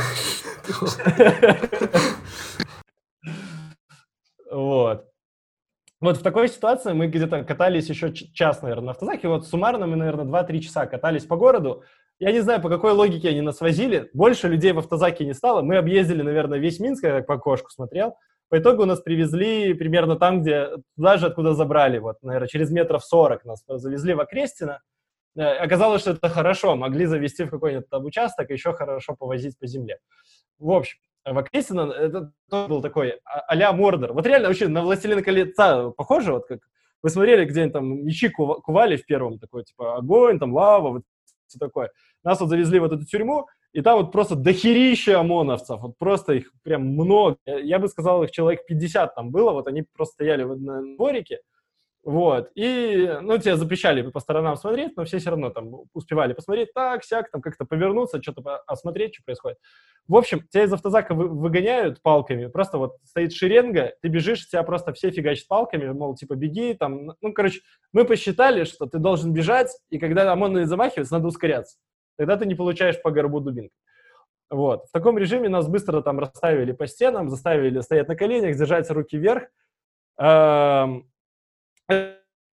Вот. Вот в такой ситуации мы где-то катались еще час, наверное, на автозаке. Вот суммарно мы, наверное, 2-3 часа катались по городу. Я не знаю, по какой логике они нас возили. Больше людей в автозаке не стало. Мы объездили, наверное, весь Минск, я по кошку смотрел. По итогу нас привезли примерно там, где, туда же, откуда забрали. Вот, наверное, через метров 40 нас завезли в Окрестино. Э, оказалось, что это хорошо. Могли завести в какой-нибудь там участок, еще хорошо повозить по земле. В общем, в Окрестино это был такой а- а-ля Мордор. Вот реально вообще на «Властелина колеца» похоже, вот как вы смотрели, где они там мечи кували в первом, такой, типа, огонь, там, лава, вот все такое. Нас вот завезли в эту тюрьму, и там вот просто дохерища ОМОНовцев, вот просто их прям много. Я бы сказал, их человек 50 там было, вот они просто стояли на дворике, вот, и, ну, тебя запрещали по сторонам смотреть, но все все равно там успевали посмотреть так, сяк, там как-то повернуться, что-то осмотреть, что происходит. В общем, тебя из автозака вы, выгоняют палками, просто вот стоит шеренга, ты бежишь, тебя просто все фигачат палками, мол, типа, беги, там, ну, короче, мы посчитали, что ты должен бежать, и когда ОМОН замахивается, надо ускоряться. тогда ты не получаешь по горбу дубинкой. Вот. В таком режиме нас быстро там расставили по стенам, заставили стоять на коленях, держать руки вверх. Эм,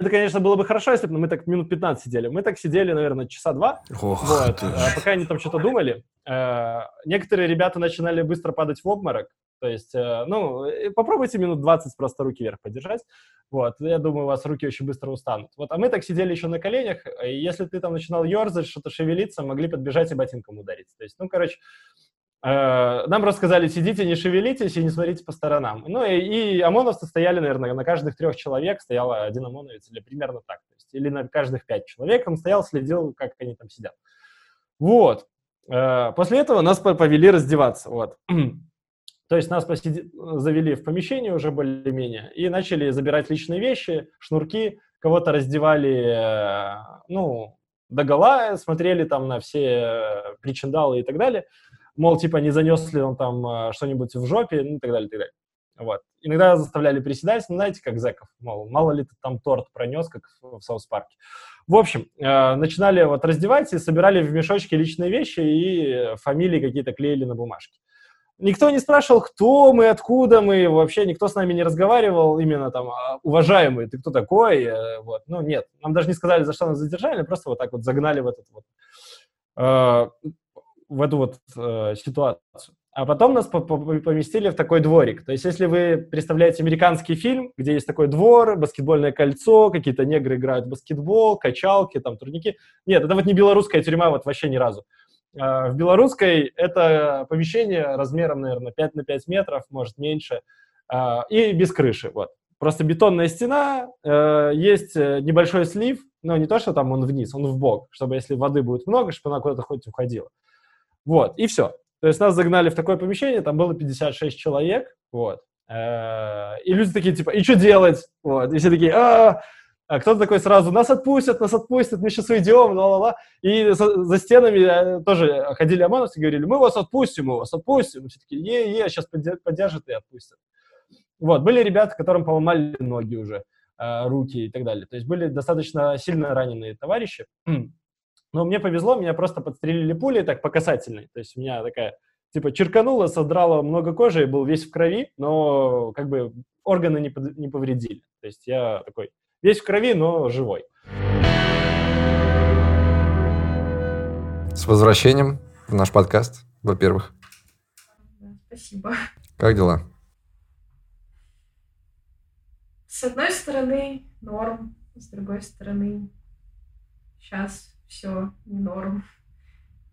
это, конечно, было бы хорошо, если бы мы так минут 15 сидели. Мы так сидели, наверное, часа два, Ох, вот, а пока они там что-то думали. Э, Некоторые ребята начинали быстро падать в обморок. То есть, э, ну, э, попробуйте минут 20 просто руки вверх подержать. Вот, я думаю, у вас руки очень быстро устанут. Вот, а мы так сидели еще на коленях, и если ты там начинал ерзать, что-то шевелиться, могли подбежать и ботинком ударить. То есть, ну, короче, нам просто сказали, сидите, не шевелитесь и не смотрите по сторонам. Ну, и, и ОМОНовцы стояли, наверное, на каждых трех человек стоял один ОМОНовец, или примерно так. То есть, или на каждых пять человек он стоял, следил, как они там сидят. Вот. Э, После этого нас по- повели раздеваться. Вот. То есть нас посиди- завели в помещение уже более-менее и начали забирать личные вещи, шнурки, кого-то раздевали, э, ну, догола, смотрели там на все э, причиндалы и так далее. Мол, типа, не занес ли он там э, что-нибудь в жопе, ну, и так далее, и так далее. Вот. Иногда заставляли приседать, ну, знаете, как зэков, мол, мало ли ты там торт пронес, как в, в South Park -е. В общем, э, начинали вот раздевать и собирали в мешочки личные вещи и фамилии какие-то клеили на бумажке. Никто не спрашивал, кто мы, откуда мы, вообще никто с нами не разговаривал, именно там, «А, уважаемый, ты кто такой, Э, вот, ну, нет, нам даже не сказали, за что нас задержали, просто вот так вот загнали в этот вот, э, в эту вот э, ситуацию. А потом нас по- по- поместили в такой дворик. То есть, если вы представляете американский фильм, где есть такой двор, баскетбольное кольцо, какие-то негры играют в баскетбол, качалки, там, турники. Нет, это вот не белорусская тюрьма, вот вообще ни разу. А, В белорусской это помещение размером, наверное, 5 на 5 метров, может, меньше, а, и без крыши, вот. Просто бетонная стена, э, есть э, небольшой слив, но не то, что там он вниз, он в бок, чтобы если воды будет много, чтобы она куда-то хоть уходила. Вот, и все. То есть нас загнали в такое помещение, там было 56 человек, вот. Э, И люди такие, типа, и что делать? Вот, и все такие, а а кто-то такой сразу, нас отпустят, нас отпустят, мы сейчас уйдем, ла-ла-ла. И за, за стенами э, тоже ходили ОМОНовцы и говорили, мы вас отпустим, мы вас отпустим. И все такие, е-е, сейчас поддержат и отпустят. Вот, были ребята, которым поломали ноги уже, э, руки и так далее. То есть были достаточно сильно раненые товарищи. Но мне повезло, меня просто подстрелили пулей так по касательной. То есть у меня такая, типа, черканула, содрала много кожи, был весь в крови, но как бы органы не, под- не повредили. То есть я такой весь в крови, но живой. С возвращением в наш подкаст, во-первых. Спасибо. Как дела? С одной стороны, норм, с другой стороны, сейчас все не норм,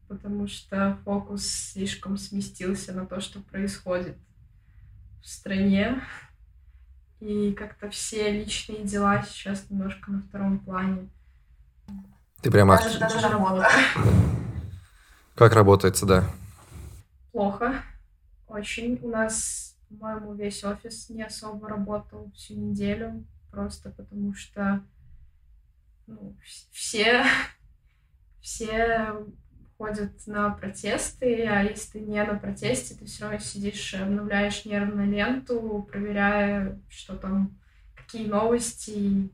потому что фокус слишком сместился на то, что происходит в стране, и как-то все личные дела сейчас немножко на втором плане. Ты прямо... Даже, даже работа. Как работается, да? Плохо. Очень. У нас, по-моему, весь офис не особо работал всю неделю, просто потому что ну, вс- все, все ходят на протесты, а если ты не на протесте, ты все равно сидишь, обновляешь нервную ленту, проверяя, что там, какие новости,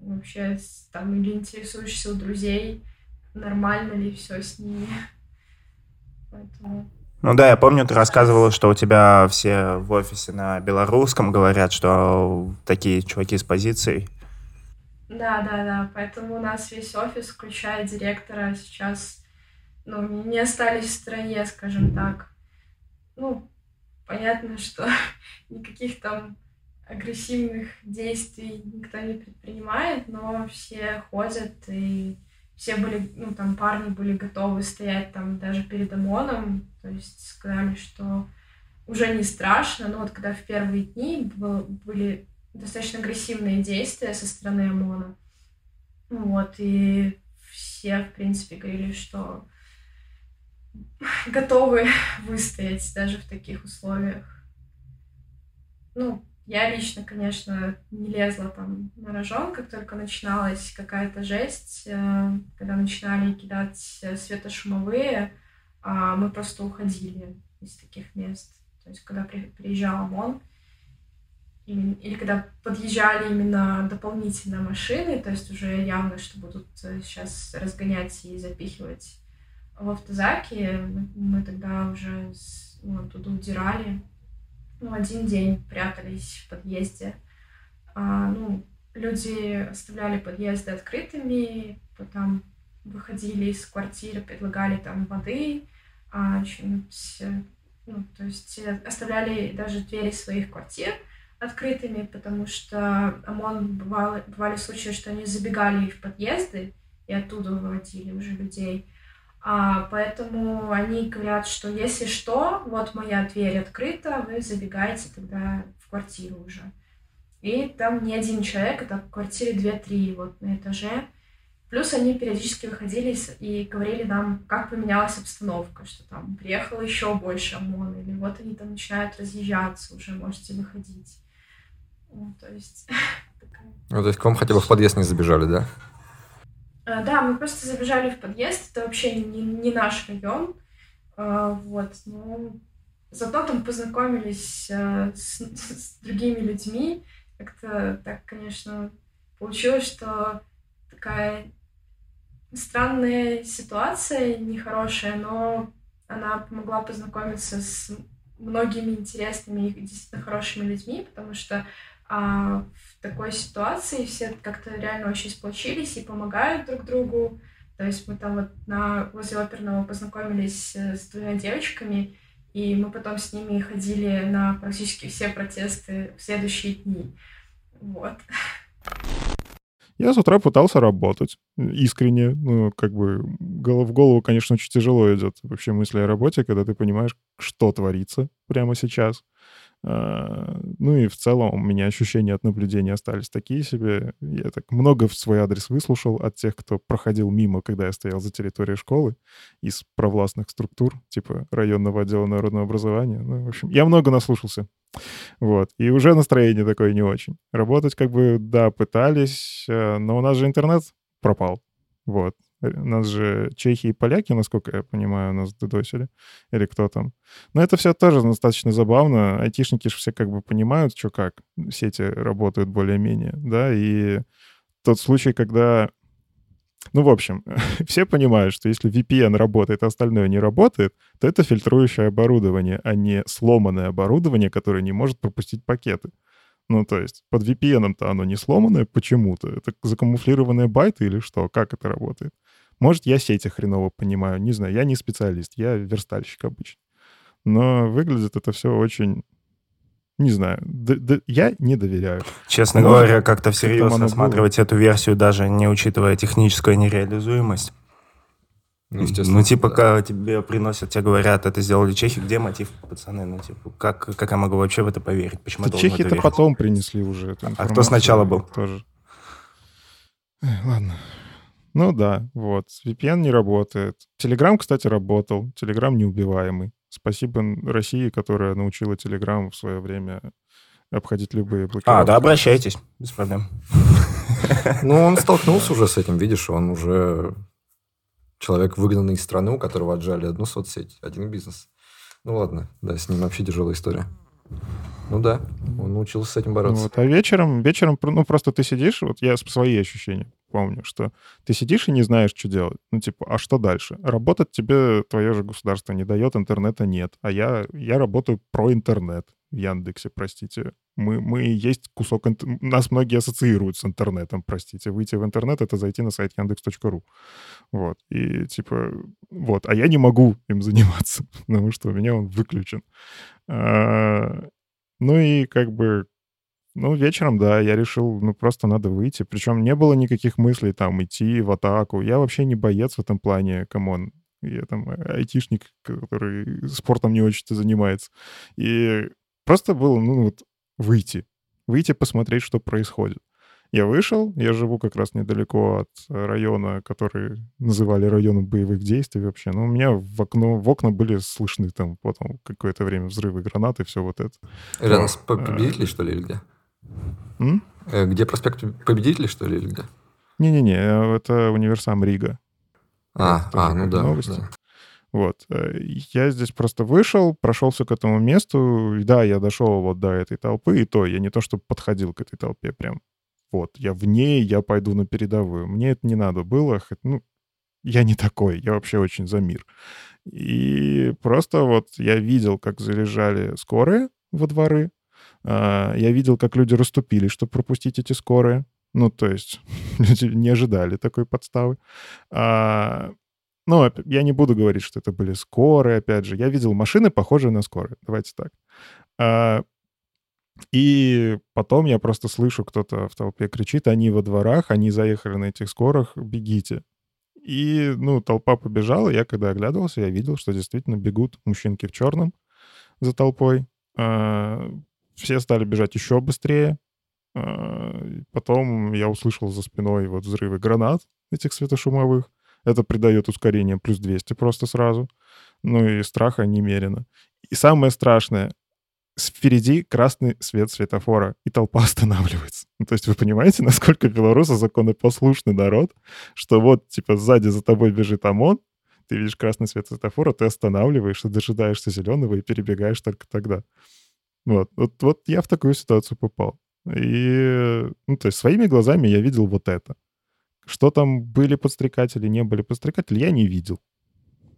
вообще там или интересуешься у друзей, нормально ли все с ними. Поэтому Ну да, я помню, ты рассказывала, что у тебя все в офисе на белорусском говорят, что такие чуваки с позицией. Да, да, да. Поэтому у нас весь офис, включая директора, сейчас ну, не остались в стране, скажем так. Ну, понятно, что никаких там агрессивных действий никто не предпринимает, но все ходят, и все были, ну, там парни были готовы стоять там даже перед ОМОНом, то есть сказали, что уже не страшно, но вот когда в первые дни был- были достаточно агрессивные действия со стороны ОМОНа. Ну Вот, и все, в принципе, говорили, что готовы выстоять даже в таких условиях. Ну, я лично, конечно, не лезла там на рожон, как только начиналась какая-то жесть, э, когда начинали кидать светошумовые, а мы просто уходили из таких мест. То есть, когда при- приезжал ОМОН, или когда подъезжали именно дополнительно машины, то есть уже явно, что будут сейчас э, разгонять и запихивать в автозаки, мы тогда уже ну, оттуда удирали. Ну, один день прятались в подъезде. А, ну, люди оставляли подъезды открытыми, потом выходили из квартиры, предлагали там воды, а, что-нибудь, ну, то есть оставляли даже двери своих квартир открытыми, потому что ОМОН бывало, бывали случаи, что они забегали в подъезды и оттуда выводили уже людей. А, поэтому они говорят, что если что, вот моя дверь открыта, вы забегаете тогда в квартиру уже. И там не один человек, это в квартире 2-3 вот на этаже. Плюс они периодически выходили и говорили нам, как поменялась обстановка, что там приехало еще больше ОМОН, или вот они там начинают разъезжаться, уже можете выходить. Ну, то есть... Ну, то есть к вам хотя бы в подъезд не забежали, да? А, да, мы просто забежали в подъезд, это вообще не, не наш район, а, вот, но зато там познакомились а, с, с другими людьми, как-то так, конечно, получилось, что такая странная ситуация, нехорошая, но она помогла познакомиться с многими интересными и действительно хорошими людьми, потому что а, в такой ситуации все как-то реально очень сплочились и помогают друг другу. То есть мы там вот на, возле оперного познакомились э, с двумя девочками, и мы потом с ними ходили на практически все протесты в следующие дни. Вот. Я с утра пытался работать искренне. Ну, как бы в голову, конечно, очень тяжело идет вообще мысли о работе, когда ты понимаешь, что творится прямо сейчас. А, ну и в целом у меня ощущения от наблюдения остались такие себе. Я так много в свой адрес выслушал от тех, кто проходил мимо, когда я стоял за территорией школы, из провластных структур, типа районного отдела народного образования. Ну, в общем, я много наслушался. Вот. И уже настроение такое не очень. Работать как бы, да, пытались, э, но у нас же интернет пропал. Вот. Нас же чехи и поляки, насколько я понимаю, нас додосили. Или кто там. Но это все тоже достаточно забавно. Айтишники же все как бы понимают, что как. Сети работают более-менее, да, и тот случай, когда... Ну, в общем, все понимают, что если VPN работает, а остальное не работает, то это фильтрующее оборудование, а не сломанное оборудование, которое не может пропустить пакеты. Ну, то есть под VPN-то оно не сломанное почему-то. Это закамуфлированные байты или что? Как это работает? Может, я сети хреново понимаю, не знаю. Я не специалист, я верстальщик обычно. Но выглядит это все очень... Не знаю, д- д- я не доверяю. Честно Может, говоря, как-то всерьез рассматривать было. эту версию, даже не учитывая техническую нереализуемость. Ну, ну типа, да. как тебе приносят, тебе говорят, это сделали чехи, где мотив, пацаны? Ну, типа, как, как я могу вообще в это поверить? Почему это чехи это потом принесли уже. А кто сначала был? Тоже. Эх, ладно. Ну да, вот. VPN не работает. Telegram, кстати, работал. Telegram неубиваемый. Спасибо России, которая научила Telegram в свое время обходить любые блокировки. А, да, обращайтесь, без проблем. Ну, он столкнулся уже с этим, видишь, он уже человек, выгнанный из страны, у которого отжали одну соцсеть, один бизнес. Ну ладно, да, с ним вообще тяжелая история. Ну да, он научился с этим бороться. Вот, а вечером, вечером, ну просто ты сидишь, вот я свои ощущения помню, что ты сидишь и не знаешь, что делать. Ну типа, а что дальше? Работать тебе твое же государство не дает, интернета нет. А я, я работаю про интернет в Яндексе, простите. Мы, мы есть кусок... Нас многие ассоциируют с интернетом, простите. Выйти в интернет — это зайти на сайт яндекс.ру. Вот. И типа... Вот. А я не могу им заниматься, потому что у меня он выключен. А, ну и как бы... Ну, вечером, да, я решил, ну, просто надо выйти. Причем не было никаких мыслей там идти в атаку. Я вообще не боец в этом плане, come on. Я там айтишник, который спортом не очень-то занимается. И Просто было, ну, вот выйти. Выйти, посмотреть, что происходит. Я вышел, я живу как раз недалеко от района, который называли районом боевых действий вообще. Но у меня в окно, в окна были слышны там потом какое-то время взрывы гранаты, все вот это. Рядом с Победителей, что ли, или где? М? Э, где проспект Победителей, что ли, или где? Не-не-не, это универсам Рига. А, а ну да, новости. да. Вот. Э, я здесь просто вышел, прошелся к этому месту. И да, я дошел вот до этой толпы, и то я не то, что подходил к этой толпе прям. Вот, я в ней, я пойду на передовую. Мне это не надо было. Ну, я не такой, я вообще очень за мир. И просто вот я видел, как заряжали скорые во дворы. А, я видел, как люди расступили, чтобы пропустить эти скорые. Ну, то есть люди не ожидали такой подставы. А, ну, я не буду говорить, что это были скорые, опять же. Я видел машины, похожие на скорые. Давайте так. А, и потом я просто слышу, кто-то в толпе кричит, они во дворах, они заехали на этих скорых, бегите. И, ну, толпа побежала. Я, когда оглядывался, я видел, что действительно бегут мужчинки в черном за толпой. Все стали бежать еще быстрее. А, потом я услышал за спиной вот взрывы гранат этих светошумовых. Это придает ускорение плюс 200 просто сразу. Ну и страха немерено. И самое страшное, впереди красный свет светофора, и толпа останавливается. Ну, то есть вы понимаете, насколько белорусы законопослушный народ, что вот, типа, сзади за тобой бежит ОМОН, ты видишь красный свет светофора, ты останавливаешься, дожидаешься зеленого и перебегаешь только тогда. Вот. Вот, вот я в такую ситуацию попал. И, ну, то есть своими глазами я видел вот это. Что там были подстрекатели, не были подстрекатели, я не видел.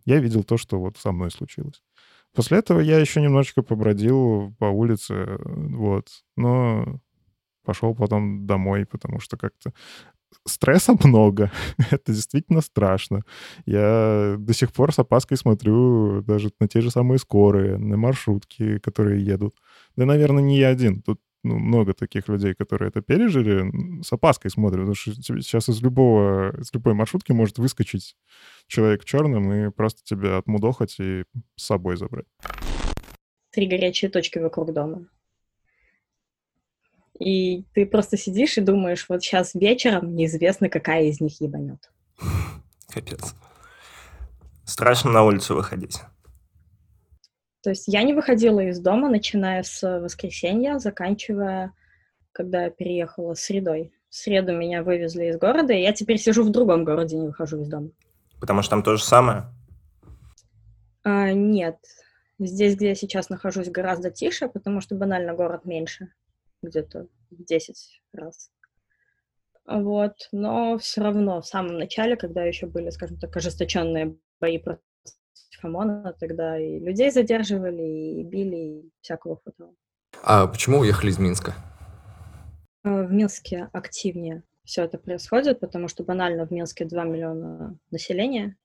Я видел то, что вот со мной случилось. После этого я еще немножечко побродил по улице, вот. Но пошел потом домой, потому что как-то стресса много. Это действительно страшно. Я до сих пор с опаской смотрю даже на те же самые скорые, на маршрутки, которые едут. Да, наверное, не я один. Тут ну, много таких людей, которые это пережили, с опаской смотрят, потому что сейчас из любого, из любой маршрутки может выскочить человек в черном и просто тебя отмудохать и с собой забрать. Три горячие точки вокруг дома. И ты просто сидишь и думаешь, вот сейчас вечером неизвестно, какая из них ебанет. Капец. Страшно на улицу выходить. То есть я не выходила из дома, начиная с воскресенья, заканчивая, когда я переехала средой. В среду меня вывезли из города, и я теперь сижу в другом городе, не выхожу из дома. Потому что там то же самое? А, нет. Здесь, где я сейчас нахожусь, гораздо тише, потому что банально город меньше. Где-то в 10 раз. Вот. Но все равно в самом начале, когда еще были, скажем так, ожесточенные бои против ОМОНа, тогда и людей задерживали, и били, и всякого хватало. А почему уехали из Минска? А, в Минске активнее все это происходит, потому что банально в Минске 2 миллиона населения,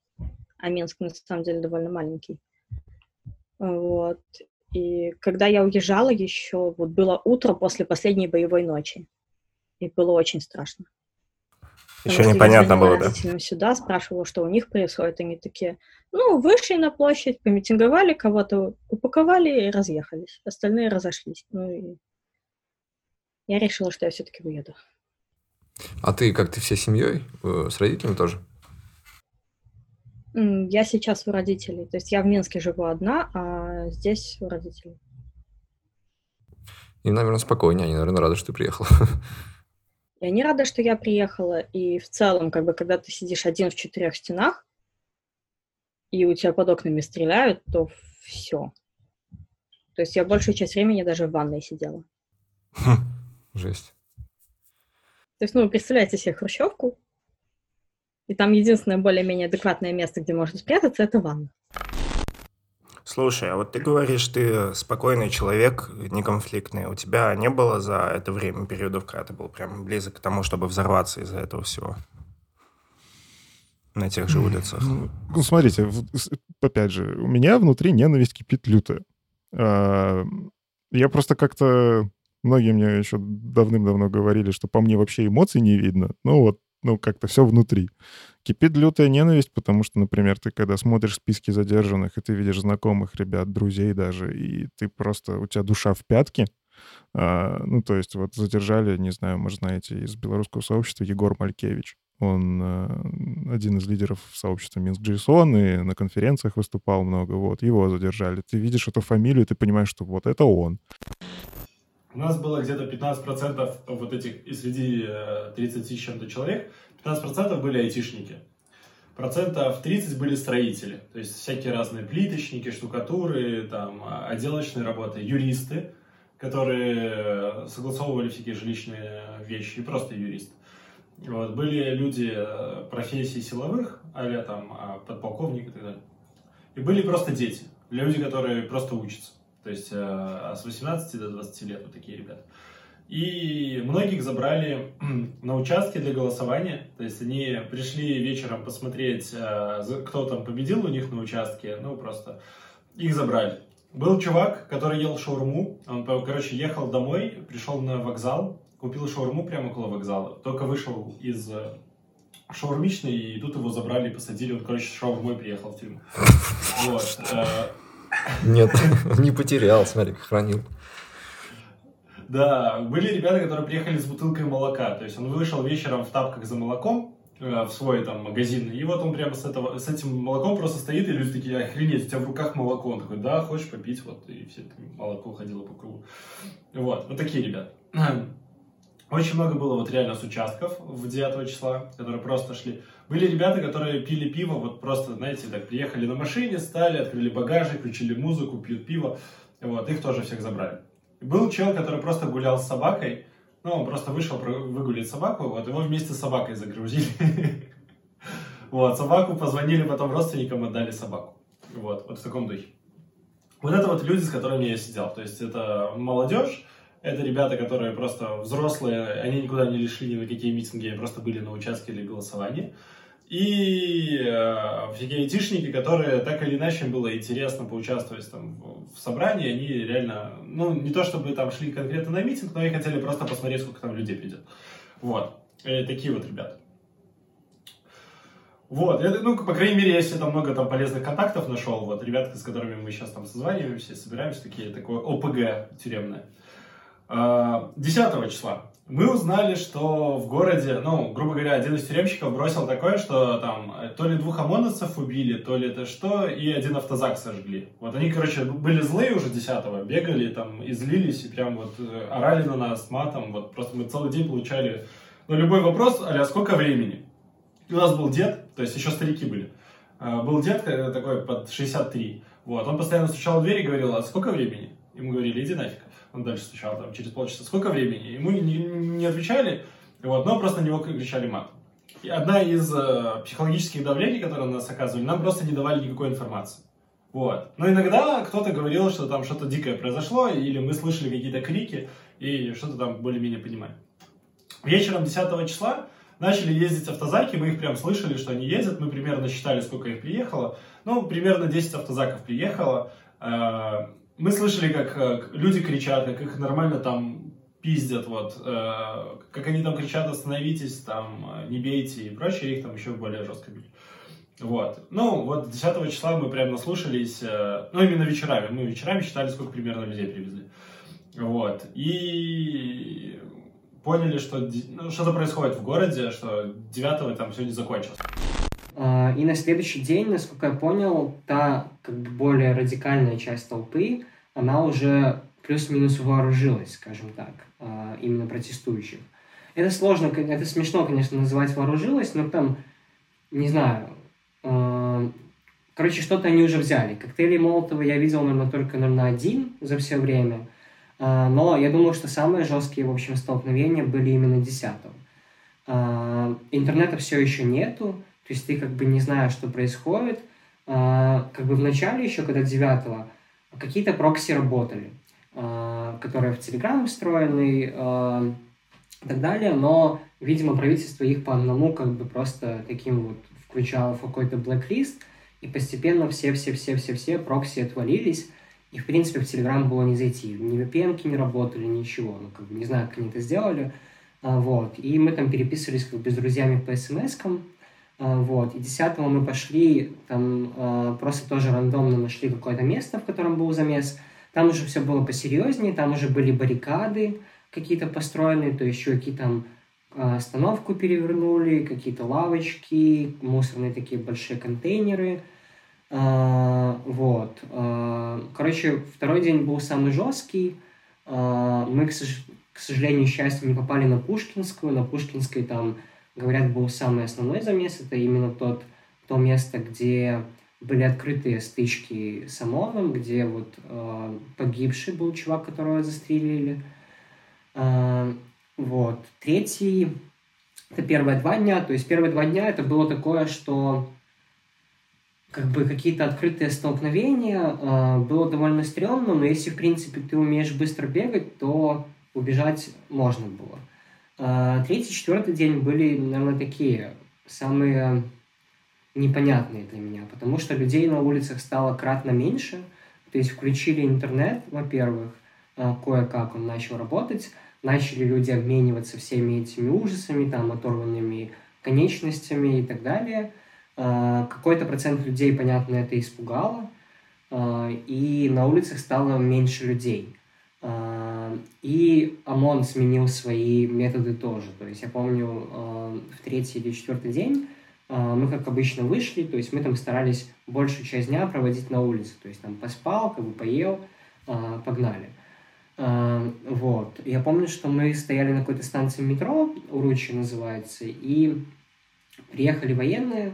а Минск на самом деле довольно маленький. Вот. И когда я уезжала еще, вот было утро после последней боевой ночи. И было очень страшно. Еще Потому непонятно было, да? сюда, спрашивала, что у них происходит. Они такие, ну, вышли на площадь, помитинговали, кого-то упаковали и разъехались. Остальные разошлись. Ну и я решила, что я все-таки уеду. А ты как, ты всей семьей? Э, с родителями тоже? Я сейчас у родителей. То есть я в Минске живу одна, а здесь у родителей. И, наверное, спокойнее. Они, наверное, рады, что ты приехала. Я не рада, что я приехала. И в целом, как бы, когда ты сидишь один в четырех стенах, и у тебя под окнами стреляют, то все. То есть я большую часть времени даже в ванной сидела. Жесть. То есть, ну, представляете себе хрущевку, и там единственное более-менее адекватное место, где можно спрятаться, это ванна. Слушай, а вот ты говоришь, ты спокойный человек, неконфликтный. У тебя не было за это время периодов, когда ты был прям близок к тому, чтобы взорваться из-за этого всего? На тех же улицах. Ну, ну смотрите, опять же, у меня внутри ненависть кипит лютая. А, я просто как-то... Многие мне еще давным-давно говорили, что по мне вообще эмоций не видно. Ну вот ну, как-то все внутри. Кипит лютая ненависть, потому что, например, ты когда смотришь списки задержанных, и ты видишь знакомых ребят, друзей даже, и ты просто, у тебя душа в пятке, а, ну, то есть вот задержали, не знаю, может, знаете, из белорусского сообщества Егор Малькевич. Он а, один из лидеров сообщества Минск JSON и на конференциях выступал много. Вот, его задержали. Ты видишь эту фамилию, ты понимаешь, что вот это он. У нас было где-то 15% вот этих, и среди 30 э, с чем-то человек, 15% были айтишники. процентов 30 были строители, то есть всякие разные плиточники, штукатуры, там, отделочные работы, юристы, которые согласовывали всякие жилищные вещи, и просто юристы. Вот. Были люди э, профессий силовых, а там а, подполковник и так далее. И были просто дети, люди, которые просто учатся. То есть э, с 18 до 20 лет вот такие ребята. И многих забрали на участке для голосования. То есть они пришли вечером посмотреть, э, кто там победил у них на участке. Ну, просто их забрали. Был чувак, который ел шаурму. Он, короче, ехал домой, пришел на вокзал, купил шаурму прямо около вокзала. Только вышел из э, шаурмичной, и тут его забрали, посадили. Он, короче, с шаурмой приехал в тюрьму. Вот. Нет, не потерял, смотри, хранил. Да, были ребята, которые приехали с бутылкой молока. То есть он вышел вечером в тапках за молоком э, в свой там магазин, и вот он прямо с, этого, с этим молоком просто стоит, и люди такие, охренеть, у тебя в руках молоко. Он такой, да, хочешь попить, вот, и все это молоко ходило по кругу. Вот, вот такие ребята. Очень много было вот реально с участков в 9 числа, которые просто шли. Были ребята, которые пили пиво, вот просто, знаете, так, приехали на машине, стали, открыли багажник, включили музыку, пьют пиво. Вот, их тоже всех забрали. Был чел, который просто гулял с собакой, ну, он просто вышел выгулить собаку, вот его вместе с собакой загрузили. Вот, собаку позвонили потом родственникам, отдали собаку. Вот, вот в таком духе. Вот это вот люди, с которыми я сидел. То есть это молодежь, это ребята, которые просто взрослые, они никуда не лишили ни на какие митинги, просто были на участке или голосовании. И э, всякие айтишники, которые так или иначе было интересно поучаствовать там, в собрании, они реально, ну, не то чтобы там шли конкретно на митинг, но они хотели просто посмотреть, сколько там людей придет. Вот. И такие вот ребята. Вот, это, ну, по крайней мере, я себе там много там полезных контактов нашел, вот, ребята, с которыми мы сейчас там созваниваемся, собираемся, такие, такое ОПГ тюремное. 10 а, числа мы узнали, что в городе, ну, грубо говоря, один из тюремщиков бросил такое, что там то ли двух ОМОНовцев убили, то ли это что, и один автозак сожгли. Вот они, короче, были злые уже 10-го, бегали там, излились и прям вот э, орали на нас матом. Вот просто мы целый день получали, ну, любой вопрос, а сколько времени? И у нас был дед, то есть еще старики были. А, был дед э, такой под 63. Вот, он постоянно стучал в дверь и говорил, а сколько времени? Ему говорили, иди нафиг. Он дальше стучал там через полчаса. Сколько времени? Ему не, не отвечали, вот, но просто на него кричали мат. И одна из э, психологических давлений, которые на нас оказывали, нам просто не давали никакой информации. Вот. Но иногда кто-то говорил, что там что-то дикое произошло, или мы слышали какие-то крики, и что-то там более-менее понимали. Вечером 10 числа начали ездить автозаки, мы их прям слышали, что они ездят, мы примерно считали, сколько их приехало. Ну, примерно 10 автозаков приехало. Э, мы слышали, как э, люди кричат, как их нормально там пиздят, вот, э, как они там кричат, остановитесь, там, э, не бейте и прочее, их там еще более жестко били. Вот. Ну, вот 10 числа мы прям наслушались, ну, именно вечерами. Мы вечерами считали, сколько примерно людей привезли. Вот. И поняли, что ну, что-то происходит в городе, что 9 там все не закончилось. А, и на следующий день, насколько я понял, та как бы более радикальная часть толпы, она уже плюс-минус вооружилась, скажем так, а, именно протестующих. Это сложно, это смешно, конечно, называть вооружилась, но там, не знаю, а, короче, что-то они уже взяли. Коктейли Молотова я видел, наверное, только, наверное, один за все время, но я думаю, что самые жесткие, в общем, столкновения были именно 10 Интернета все еще нету, то есть ты как бы не знаешь, что происходит. А, как бы в начале еще, когда 9 какие-то прокси работали, а, которые в Telegram встроены а, и так далее, но, видимо, правительство их по одному как бы просто таким вот включало в какой-то блэк-лист, и постепенно все-все-все-все-все прокси отвалились, и, в принципе, в Telegram было не зайти. Ни VPN не работали, ничего. Ну, как бы не знаю, как они это сделали. Вот. И мы там переписывались как бы с друзьями по смс-кам, вот. И 10 мы пошли, там а, просто тоже рандомно нашли какое-то место, в котором был замес. Там уже все было посерьезнее, там уже были баррикады какие-то построены, то есть чуваки там а, остановку перевернули, какие-то лавочки, мусорные такие большие контейнеры. Вот. Короче, второй день был самый жесткий. Мы, к сожалению, счастью, не попали на Пушкинскую. На Пушкинской там говорят, был самый основной замес. Это именно тот то место, где были открытые стычки с ОМОНом, где вот э, погибший был чувак, которого застрелили. Э, вот. Третий, это первые два дня. То есть первые два дня это было такое, что как бы какие-то открытые столкновения, э, было довольно стрёмно, но если, в принципе, ты умеешь быстро бегать, то убежать можно было. Третий, четвертый день были, наверное, такие самые непонятные для меня, потому что людей на улицах стало кратно меньше, то есть включили интернет, во-первых, э, кое-как он начал работать, начали люди обмениваться всеми этими ужасами, там, оторванными конечностями и так далее. Э, какой-то процент людей, понятно, это испугало, и на улицах стало меньше людей. И ОМОН сменил свои методы тоже. То есть я помню, в третий или четвертый день а, мы, как обычно, вышли, то есть мы там старались большую часть дня проводить на улице, то есть там поспал, как бы поел, а, погнали. А, вот. Я помню, что мы стояли на какой-то станции метро, Уручи называется, и приехали военные,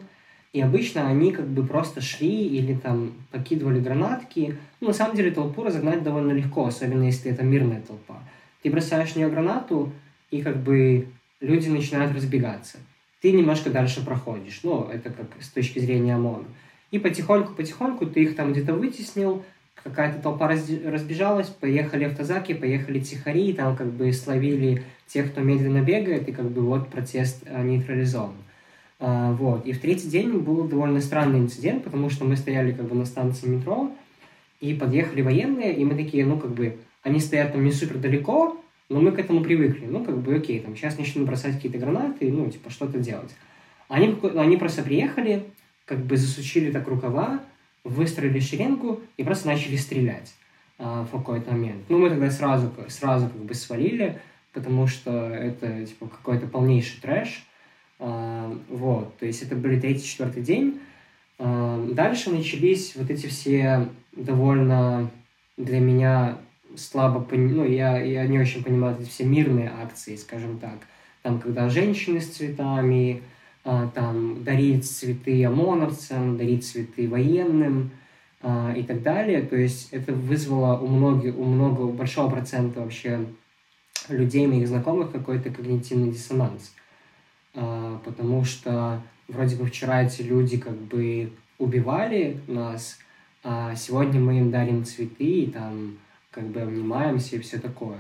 и обычно они как бы просто шли или там покидывали гранатки. Ну, на самом деле толпу разогнать довольно легко, особенно если это мирная толпа. Ты бросаешь в нее гранату, и как бы люди начинают разбегаться ты немножко дальше проходишь. Ну, это как с точки зрения ОМОНа. И потихоньку-потихоньку ты их там где-то вытеснил, какая-то толпа разбежалась, поехали автозаки, поехали тихари, и там как бы словили тех, кто медленно бегает, и как бы вот протест а, нейтрализован. А, вот. И в третий день был довольно странный инцидент, потому что мы стояли как бы на станции метро, и подъехали военные, и мы такие, ну как бы, они стоят там не супер далеко, но мы к этому привыкли. Ну, как бы, окей, там, сейчас начнут бросать какие-то гранаты, ну, типа, что-то делать. Они, они просто приехали, как бы засучили так рукава, выстроили шеренгу и просто начали стрелять а, в какой-то момент. Ну, мы тогда сразу, сразу как бы свалили, потому что это, типа, какой-то полнейший трэш. А, вот, то есть это были третий-четвертый день. А, дальше начались вот эти все довольно для меня слабо, ну, я, я не очень понимаю эти все мирные акции, скажем так. Там, когда женщины с цветами, а, там, дарить цветы ОМОНовцам, дарить цветы военным и так далее. То есть это вызвало у многих, у много, большого процента вообще людей, моих знакомых, какой-то когнитивный диссонанс. А, потому что вроде бы вчера эти люди как бы убивали нас, а сегодня мы им дарим цветы и там как бы обнимаемся и все такое.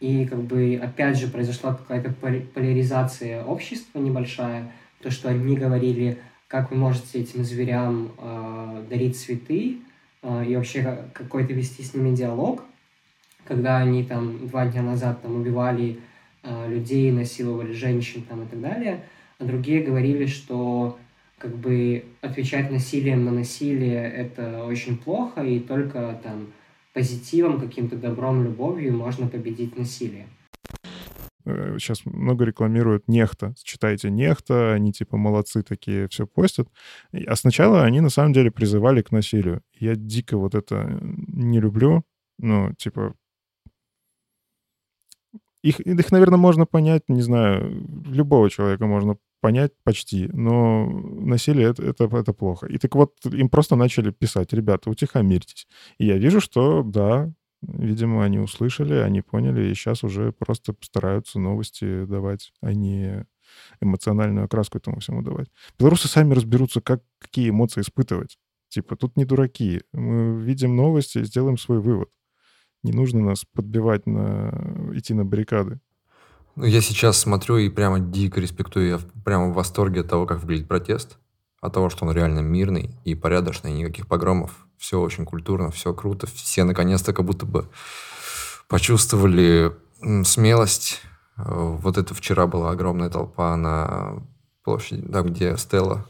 И как бы опять же произошла какая-то поляризация общества небольшая, то, что они говорили, как вы можете этим зверям э, дарить цветы э, и вообще какой-то вести с ними диалог, когда они там два дня назад там убивали людей, насиловали женщин там и так далее, а другие говорили, что как бы отвечать насилием на насилие это очень плохо, и только там позитивом, каким-то добром, любовью можно победить насилие. Сейчас э, много рекламируют Нехта. Читайте Нехта, они типа молодцы такие, все постят. А сначала они на самом деле призывали к насилию. Я дико вот это не люблю. Ну, типа, их, их, наверное, можно понять, не знаю, любого человека можно понять почти, но насилие это, это, это плохо. И так вот, им просто начали писать, ребята, утихомирьтесь. И я вижу, что да, видимо, они услышали, они поняли, и сейчас уже просто стараются новости давать, а не эмоциональную окраску этому всему давать. Белорусы сами разберутся, как, какие эмоции испытывать. Типа, тут не дураки. Мы видим новости и сделаем свой вывод. Не нужно нас подбивать на... идти на баррикады. Ну, я сейчас смотрю и прямо дико респектую, я прямо в восторге от того, как выглядит протест, от того, что он реально мирный и порядочный, никаких погромов, все очень культурно, все круто, все наконец-то как будто бы почувствовали смелость. Вот это вчера была огромная толпа на площади, там, где Стелла.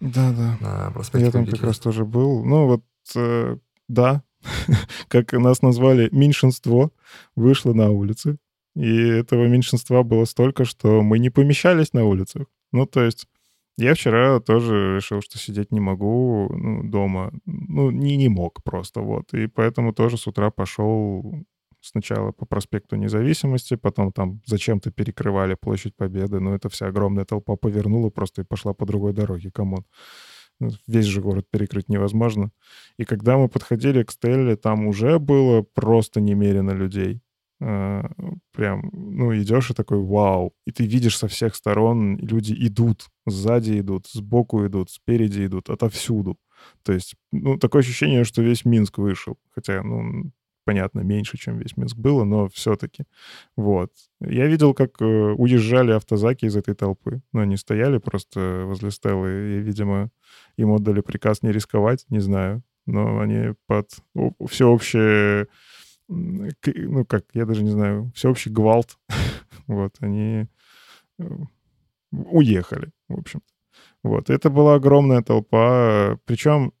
Да-да. На Я там как раз тоже был. Ну вот, э, да, как нас назвали, меньшинство вышло на улицы и этого меньшинства было столько, что мы не помещались на улицах. Ну, то есть я вчера тоже решил, что сидеть не могу ну, дома. Ну, не, не мог просто, вот. И поэтому тоже с утра пошел Сначала по проспекту Независимости, потом там зачем-то перекрывали Площадь Победы, но эта вся огромная толпа повернула просто и пошла по другой дороге, come on. Ну, весь же город перекрыть невозможно. И когда мы подходили к Стелле, там уже было просто немерено людей. А, прям, ну, идешь и такой, вау. И ты видишь со всех сторон, люди идут, сзади идут, сбоку идут, спереди идут, отовсюду. То есть, ну, такое ощущение, что весь Минск вышел. Хотя, ну, понятно, меньше, чем весь Минск было, но все-таки. Вот. Я видел, как э, уезжали автозаки из этой толпы. Ну, они стояли просто возле Стеллы, и, видимо, им отдали приказ не рисковать, не знаю. Но они под всеобщее ну как, я даже не знаю, всеобщий гвалт. вот, они э, уехали, в общем-то. Вот, это была огромная толпа, причем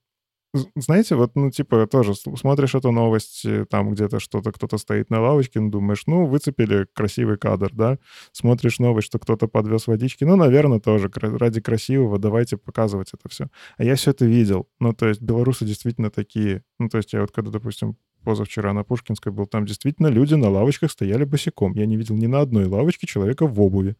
знаете, вот, ну, типа, тоже смотришь эту новость, э, там где-то что-то, кто-то стоит на лавочке, ну, думаешь, ну, выцепили красивый кадр, да? Смотришь новость, что кто-то подвез водички, ну, наверное, тоже ради красивого давайте показывать это все. А я все это видел. Ну, то есть белорусы действительно такие. Ну, то есть я вот когда, допустим, позавчера на Пушкинской был, там действительно люди на лавочках стояли босиком. Я не видел ни на одной лавочке человека в обуви.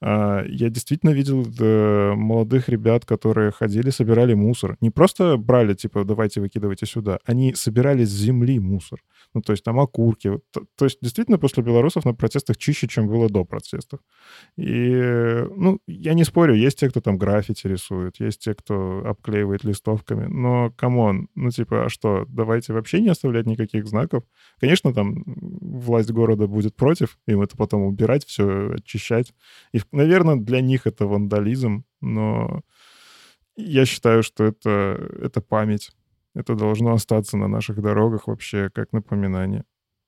А, я действительно видел э, молодых ребят, которые ходили, собирали мусор. Не просто брали, типа, давайте выкидывайте сюда. Они собирали с земли мусор. Ну, то есть там окурки. То, есть действительно после белорусов на протестах чище, чем было до протестов. И, ну, я не спорю, есть те, кто там граффити рисует, есть те, кто обклеивает листовками. Но, come on, ну, типа, а что, давайте вообще не оставлять никаких никаких знаков. Конечно, там власть города будет против, им это потом убирать, все очищать. И, наверное, для них это вандализм, но я считаю, что это, это память. Это должно остаться на наших дорогах вообще как напоминание.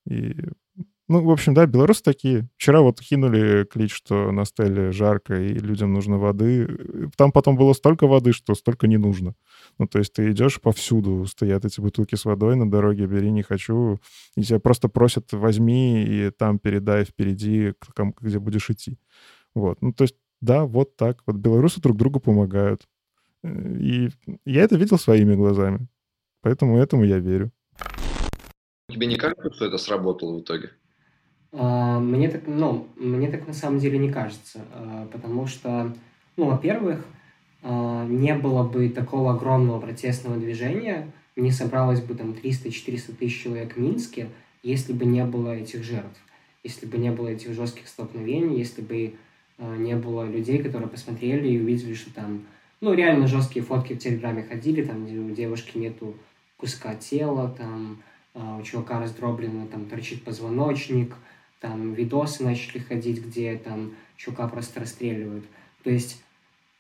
И ну, в общем, да, белорусы такие. Вчера вот кинули клич, что на стеле жарко и людям нужно воды. Там потом было столько воды, что столько не нужно. Ну, то есть ты идешь повсюду, стоят эти бутылки с водой на дороге, бери, не хочу. И тебя просто просят, возьми и там передай впереди, где будешь идти. Вот. Ну, то есть, да, вот так. Вот белорусы друг другу помогают. И я это видел своими глазами. Поэтому этому я верю. Тебе не кажется, что это сработало в итоге? А, мне так, ну, мне так на самом деле не кажется, а, потому что, ну, во-первых, а, не было бы такого огромного протестного движения, не собралось бы там 300-400 тысяч человек в Минске, если бы не было этих жертв, если бы не было этих жестких столкновений, если бы не было людей, которые посмотрели и увидели, что там, ну, реально жесткие фотки в Телеграме ходили, там, где у девушки нету куска тела, там, у чувака раздроблено, там, торчит позвоночник – там видосы начали ходить, где там чувака просто расстреливают. То есть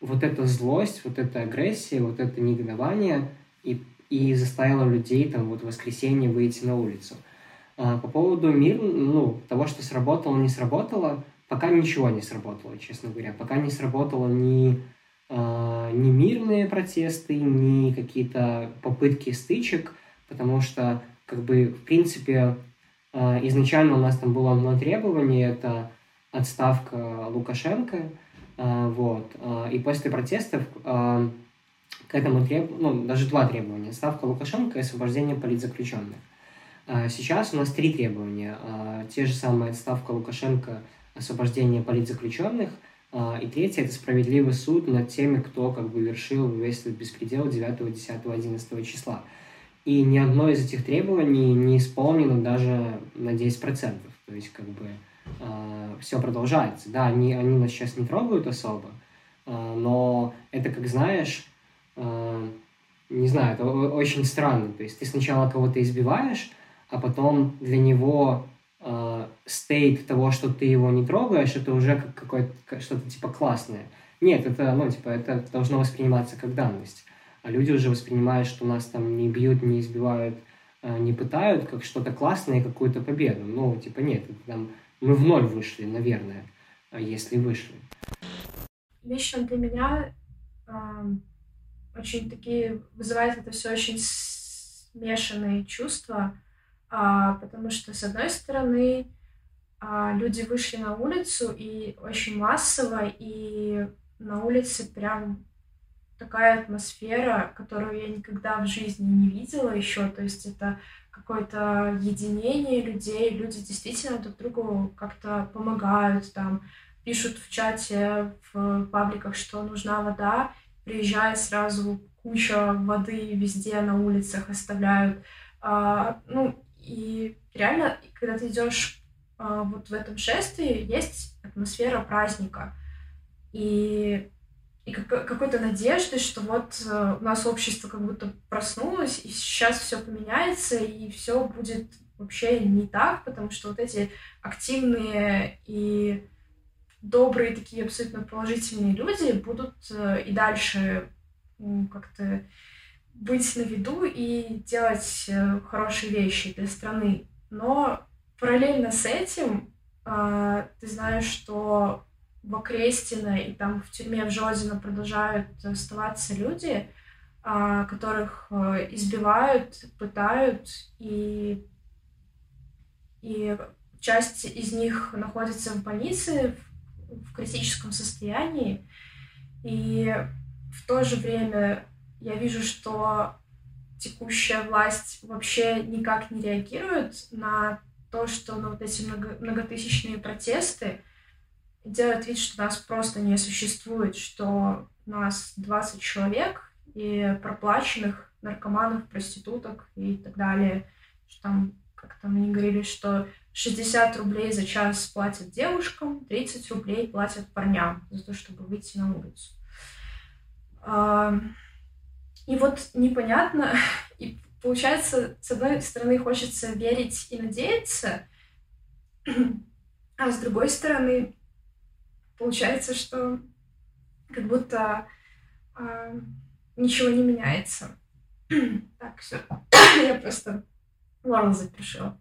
вот эта злость, вот эта агрессия, вот это негодование и, и заставило людей там вот в воскресенье выйти на улицу. А, по поводу мир, ну, того, что сработало, не сработало, пока ничего не сработало, честно говоря. Пока не сработало ни, а, ни мирные протесты, ни какие-то попытки стычек, потому что, как бы, в принципе, изначально у нас там было одно требование, это отставка Лукашенко, а, вот, а, и после протестов к этому треб... ну, даже два требования. Отставка Лукашенко и освобождение политзаключенных. Сейчас у нас три требования. Те же самые отставка Лукашенко, освобождение политзаключенных, и третье – это справедливый суд над теми, кто как бы вершил весь этот беспредел 9, 10, 11 числа. И ни одно из этих требований не исполнено даже на 10%. То есть, как бы, э, все продолжается. Да, они, они нас сейчас не трогают особо, э, но это, как знаешь, э, не знаю, это очень странно. То есть, ты сначала кого-то избиваешь, а потом для него э, стейт того, что ты его не трогаешь, это уже как какое-то что-то типа классное. Нет, это, ну, типа, это должно восприниматься как данность а люди уже воспринимают, что нас там не бьют, не избивают, а, не пытают, как что-то классное и какую-то победу. Ну, типа, нет, там, мы в ноль вышли, наверное, а если вышли. Лично для меня э, очень такие, вызывает это все очень смешанные чувства, э, потому что, с одной стороны, э, люди вышли на улицу и очень массово, и на улице прям такая атмосфера, которую я никогда в жизни не видела еще. То есть это какое-то единение людей, люди действительно друг другу как-то помогают, там, пишут в чате, в пабликах, что нужна вода, приезжает сразу куча воды везде на улицах оставляют. А, ну, и реально, когда ты идешь а, вот в этом шествии, есть атмосфера праздника. И и какой-то надежды, что вот э, у нас общество как будто проснулось, и сейчас все поменяется, и все будет вообще не так, потому что вот эти активные и добрые, такие абсолютно положительные люди будут э, и дальше как-то быть на виду и делать э, хорошие вещи для страны. Но параллельно с этим ты знаешь, что в Окрестино и там в тюрьме в Жодино продолжают оставаться люди, а, которых э, избивают, пытают, и, и часть из них находится в больнице в, в критическом состоянии. И в то же время я вижу, что текущая власть вообще никак не реагирует на то, что на вот эти много, многотысячные протесты, делает вид, что нас просто не существует, что нас 20 человек и проплаченных наркоманов, проституток и так далее. Что там, как там они говорили, что 60 рублей за час платят девушкам, 30 рублей платят парням за то, чтобы выйти на улицу. И вот непонятно, и получается, с одной стороны, хочется верить и надеяться, а с другой стороны, получается, что как будто э, ничего не меняется. так, все. Я просто горло запершила.